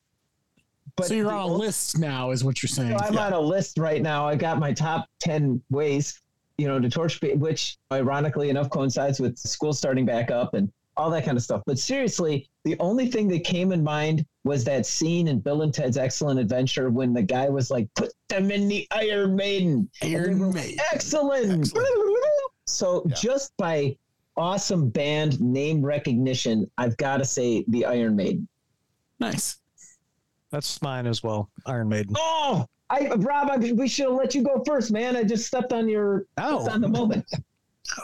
S3: so you're on a
S2: o-
S3: list now, is what you're saying.
S2: So I'm on a list right now. I got my top 10 ways, you know, to torture, which ironically enough coincides with school starting back up and all that kind of stuff. But seriously, the only thing that came in mind was that scene in Bill and Ted's Excellent Adventure when the guy was like, put them in the Iron Maiden.
S3: Iron
S2: were,
S3: Maiden.
S2: Excellent. So just by awesome band name recognition, I've got to say the Iron Maiden.
S3: Nice.
S4: That's mine as well. Iron Maiden.
S2: Oh, I Rob, I, we should have let you go first, man. I just stepped on your oh. stepped on the moment.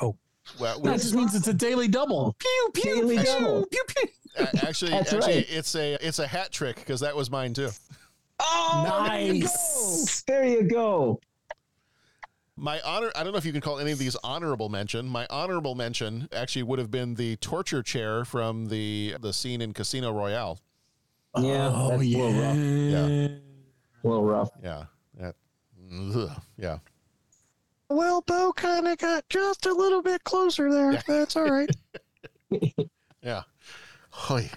S4: Oh,
S1: well,
S3: That just means it's a daily double. Pew pew
S2: Daily
S3: pew,
S2: double.
S3: pew pew.
S1: a- actually,
S2: That's
S1: actually,
S2: right.
S1: it's a it's a hat trick because that was mine too.
S2: Oh, there you
S3: Nice.
S2: There you go.
S1: My honor, I don't know if you can call any of these honorable mention. My honorable mention actually would have been the torture chair from the the scene in Casino Royale.
S2: Yeah,
S3: Oh
S2: that's a
S3: yeah.
S2: little rough.
S1: Yeah.
S2: A little rough.
S1: Yeah, that, ugh, yeah.
S4: Well, Bo kind of got just a little bit closer there. That's all right.
S1: Yeah. Hoy.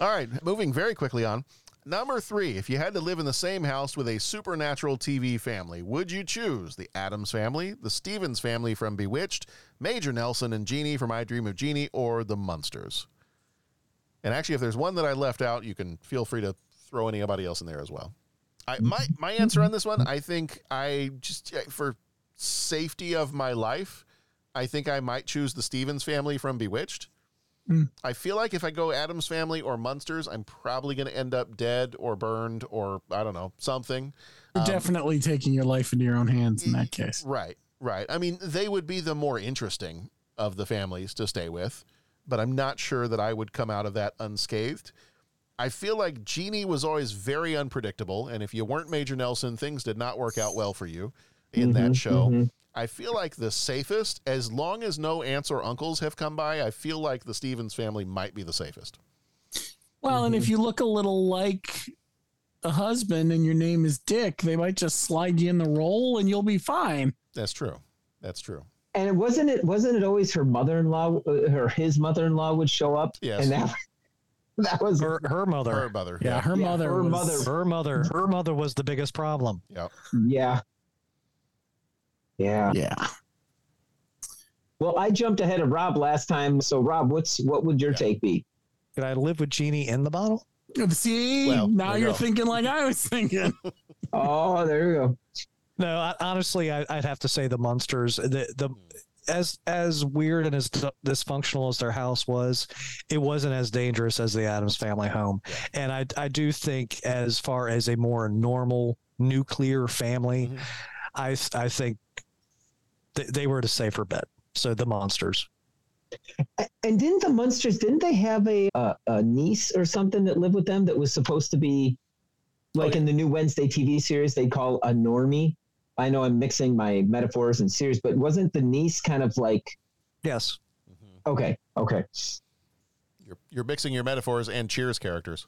S1: All right, moving very quickly on. Number three, if you had to live in the same house with a supernatural TV family, would you choose the Addams family, the Stephens family from Bewitched, Major Nelson and Jeannie from I Dream of Jeannie, or the Munsters? And actually, if there's one that I left out, you can feel free to throw anybody else in there as well. I, my my answer on this one, I think I just for safety of my life, I think I might choose the Stephens family from Bewitched. I feel like if I go Addams family or Munsters, I'm probably going to end up dead or burned or I don't know something.
S3: You're
S1: Um,
S3: definitely taking your life into your own hands in that case.
S1: Right, right. I mean, they would be the more interesting of the families to stay with, but I'm not sure that I would come out of that unscathed. I feel like Jeannie was always very unpredictable, and if you weren't Major Nelson, things did not work out well for you in that
S2: Mhm,
S1: show.
S2: mhm.
S1: I feel like the safest, as long as no aunts or uncles have come by, I feel like the Stephens family might be the safest.
S3: Well, and if
S2: Mm-hmm.
S3: you look a little like the husband and your name is Dick, they might just slide you in the role and you'll be fine.
S1: That's true. That's true.
S2: And it wasn't it wasn't it always her mother-in-law uh, or his mother-in-law would show up?
S1: Yes.
S2: And that that was
S4: Her her mother.
S1: Her mother.
S3: Yeah, her
S2: Yeah,
S3: mother.
S2: her
S3: was-
S2: mother.
S4: Her mother. Her mother was the biggest problem.
S1: Yeah.
S2: yeah. Yeah.
S3: Yeah.
S2: Well, I jumped ahead of Rob last time. So Rob, what's what would your take be?
S4: Could I live with Jeannie in the bottle?
S3: See,
S1: Well,
S3: now
S1: you
S3: you're
S1: go.
S3: thinking like I was thinking.
S2: Oh, there you go.
S4: No, I, honestly, I, I'd have to say the Munsters. The the as as weird and as dysfunctional as their house was, it wasn't as dangerous as the Addams family home. And I I do think as far as a more normal nuclear family, I I think th- they were the safer bet. So the Munsters.
S2: And didn't the Munsters? Didn't they have a uh, a niece or something that lived with them that was supposed to be like in the new Wednesday TV series? They call a normie. I know I'm mixing my metaphors and series, but wasn't the niece kind of like?
S4: Yes. Mm-hmm.
S2: Okay. Okay.
S1: You're you're mixing your metaphors and Cheers characters.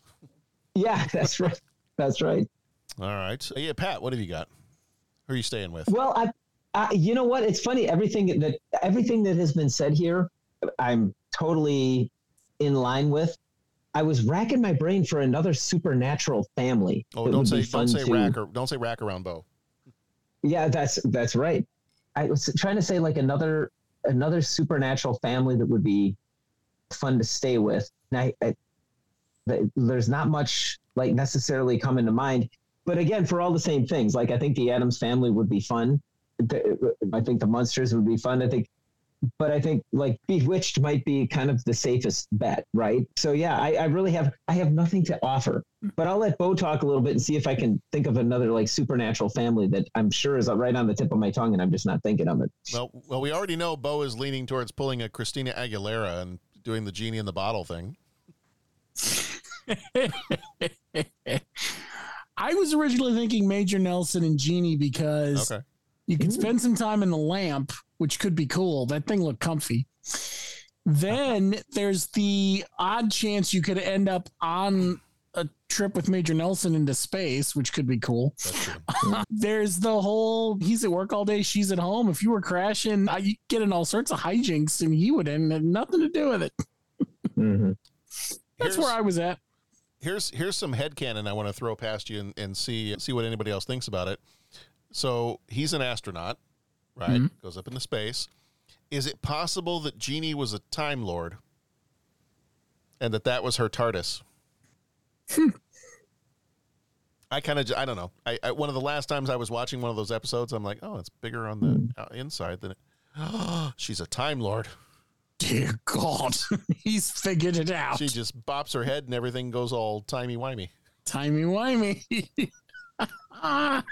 S2: Yeah, that's right. That's right.
S1: All right. Yeah, Pat, what have you got? Who are you staying with?
S2: Well, I, I, you know what? It's funny. Everything that everything that has been said here, I'm totally in line with. I was racking my brain for another supernatural family.
S1: Oh, don't
S2: would
S1: say
S2: be fun
S1: don't say
S2: to-
S1: rack or don't say rack around Bo.
S2: Yeah, that's that's right. I was trying to say like another another supernatural family that would be fun to stay with. And I, I there's not much like necessarily coming to mind, but again, for all the same things, like I think the Addams family would be fun. I think the Munsters would be fun. I think, but I think like Bewitched might be kind of the safest bet, right? So yeah, I, I really have I have nothing to offer, but I'll let Bo talk a little bit and see if I can think of another like supernatural family that I'm sure is right on the tip of my tongue, and I'm just not thinking of it.
S1: Well, well, we already know Bo is leaning towards pulling a Christina Aguilera and doing the genie in the bottle thing.
S3: I was originally thinking Major Nelson and Jeannie because
S1: Okay.
S3: you can spend some time in the lamp, which could be cool. That thing looked comfy. Then there's the odd chance you could end up on a trip with Major Nelson into space, which could be cool. there's the whole he's at work all day, she's at home. If you were crashing, I you get in all sorts of hijinks, and he would end had nothing to do with it. Mm-hmm. That's
S1: Here's-
S3: where I was at.
S1: Here's here's some headcanon I want to throw past you and, and see see what anybody else thinks about it. So he's an astronaut, right?
S3: Mhm.
S1: Goes up into space. Is it possible that Jeannie was a Time Lord, and that that was her TARDIS? I kind of I don't know. I, I one of the last times I was watching one of those episodes, I'm like, oh, it's bigger on the uh, inside than it. she's a Time Lord.
S3: Dear God, he's figured it out.
S1: She just bops her head and everything goes all timey wimey.
S3: Timey wimey.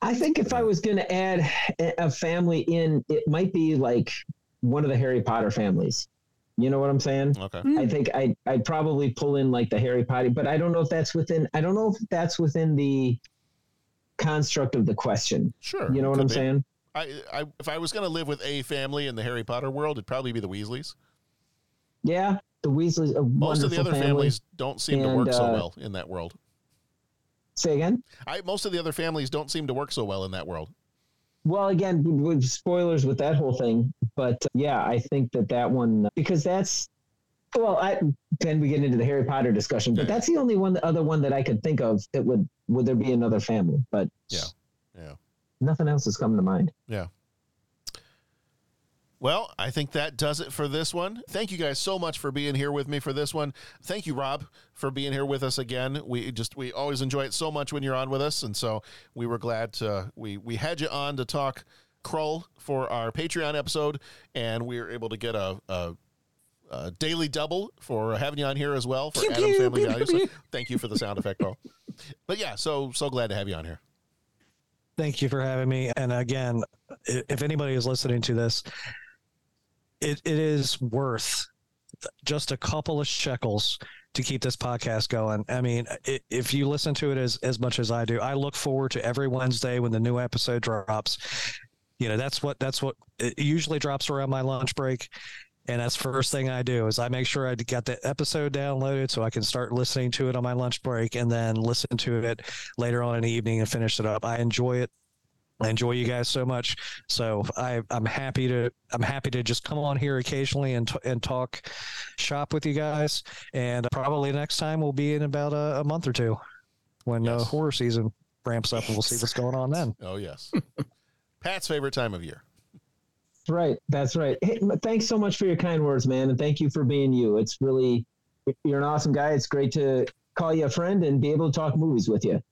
S2: I think if I was going to add a a family in, it might be like one of the Harry Potter families. You know what I'm saying?
S1: Okay.
S2: I think I I'd probably pull in like the Harry Potter, but I don't know if that's within. I don't know if that's within the construct of the question.
S1: Sure.
S2: You know what I'm
S1: be.
S2: saying?
S1: I, I if I was going to live with a family in the Harry Potter world, it'd probably be the Weasleys.
S2: Yeah, the Weasleys.
S1: Most of the other
S2: family.
S1: families don't seem to
S2: And,
S1: work so
S2: uh,
S1: well in that world.
S2: Say again.
S1: I most of the other families don't seem to work so well in that world.
S2: Well, again, with spoilers with that whole thing, but uh, yeah, I think that that one because that's well, I then we get into the Harry Potter discussion, but that's the only one, the other one that I could think of that would would there be another family, but
S1: Yeah. Yeah.
S2: nothing else is coming to mind.
S1: Yeah. Well, I think that does it for this one. Thank you guys so much for being here with me for this one. Thank you, Rob, for being here with us again. We just we always enjoy it so much when you're on with us, and so we were glad to we we had you on to talk Krull for our Patreon episode, and we were able to get a. a a daily double for having you on here as well for
S3: Pew,
S1: Adam
S3: pew,
S1: Family
S3: pew,
S1: Value.
S3: pew,
S1: So thank you for the sound effect, Paul. But yeah, so so glad to have you on here.
S4: Thank you for having me. And again, if anybody is listening to this, it, it is worth just a couple of shekels to keep this podcast going. I mean, i if you listen to it as, as much as I do, I look forward to every Wednesday when the new episode drops. You know, that's what, that's what it usually drops around my lunch break. And that's first thing I do is I make sure I got the episode downloaded so I can start listening to it on my lunch break and then listen to it later on in the evening and finish it up. I enjoy it. I enjoy you guys so much. So I, I'm happy to I'm happy to just come on here occasionally and t- and talk shop with you guys. And probably next time we'll be in about a, a month or two when uh, horror season ramps up, and we'll see what's going on then.
S1: Oh yes, Pat's favorite time of year.
S2: Right. That's right. Hey, thanks so much for your kind words, man, and thank you for being you. It's really you're an awesome guy. It's great to call you a friend and be able to talk movies with you.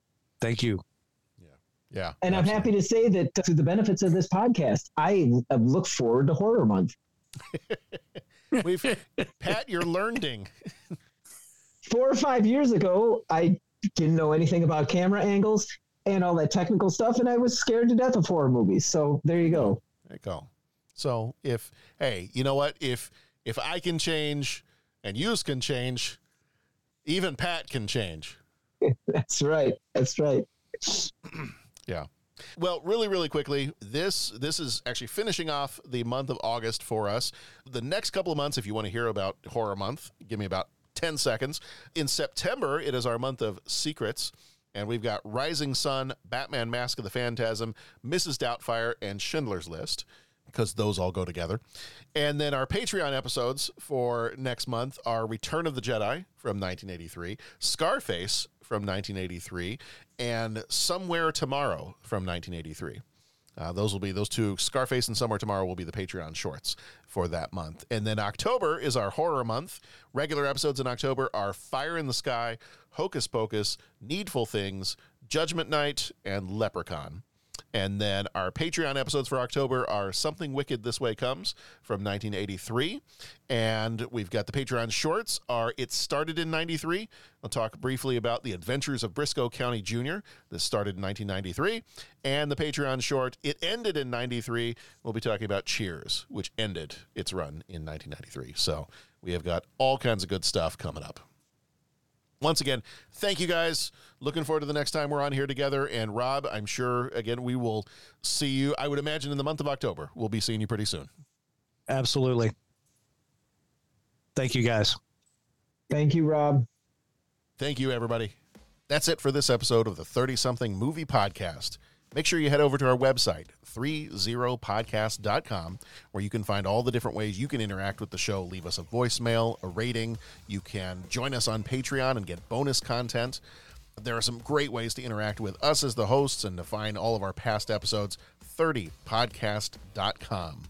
S4: Thank you.
S1: Yeah.
S2: And I'm happy to say that through the benefits of this podcast, I have looked forward to Horror Month.
S1: We've Pat, you're learning.
S2: Four or five years ago, I didn't know anything about camera angles and all that technical stuff, and I was scared to death of horror movies. So there you go.
S1: There you go. So if hey, you know what? If if I can change and yous can change, even Pat can change.
S2: That's right. That's right.
S1: Yeah. Well, really, really quickly, this this is actually finishing off the month of August for us. The next couple of months, if you want to hear about Horror Month, give me about 10 seconds. In September, it is our month of secrets, and we've got Rising Sun, Batman Mask of the Phantasm, Mrs. Doubtfire, and Schindler's List, because those all go together. And then our Patreon episodes for next month are Return of the Jedi from 1983, Scarface from 1983, and Somewhere Tomorrow from 1983. Uh, those will be those two. Scarface and Somewhere Tomorrow will be the Patreon shorts for that month. And then October is our horror month. Regular episodes in October are Fire in the Sky, Hocus Pocus, Needful Things, Judgment Night, and Leprechaun. And then our Patreon episodes for October are Something Wicked This Way Comes from 1983. And we've got the Patreon shorts are It Started in 93. I'll talk briefly about The Adventures of Brisco County Jr. This started in 1993. And the Patreon short It Ended in 93. We'll be talking about Cheers, which ended its run in 1993. So we have got all kinds of good stuff coming up once again, thank you guys. Looking forward to the next time we're on here together. And Rob, I'm sure, again, we will see you, I would imagine, in the month of October. We'll be seeing you pretty soon.
S4: Absolutely. Thank you, guys.
S2: Thank you, Rob.
S1: Thank you, everybody. That's it for this episode of the 30 something movie podcast. Make sure you head over to our website, 30podcast.com, where you can find all the different ways you can interact with the show. Leave us a voicemail, a rating. You can join us on Patreon and get bonus content. There are some great ways to interact with us as the hosts and to find all of our past episodes. 30podcast.com.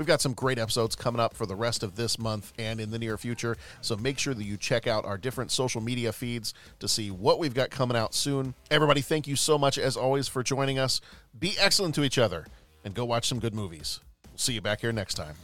S1: We've got some great episodes coming up for the rest of this month and in the near future. So make sure that you check out our different social media feeds to see what we've got coming out soon. Everybody, thank you so much, as always, for joining us. Be excellent to each other and go watch some good movies. We'll see you back here next time.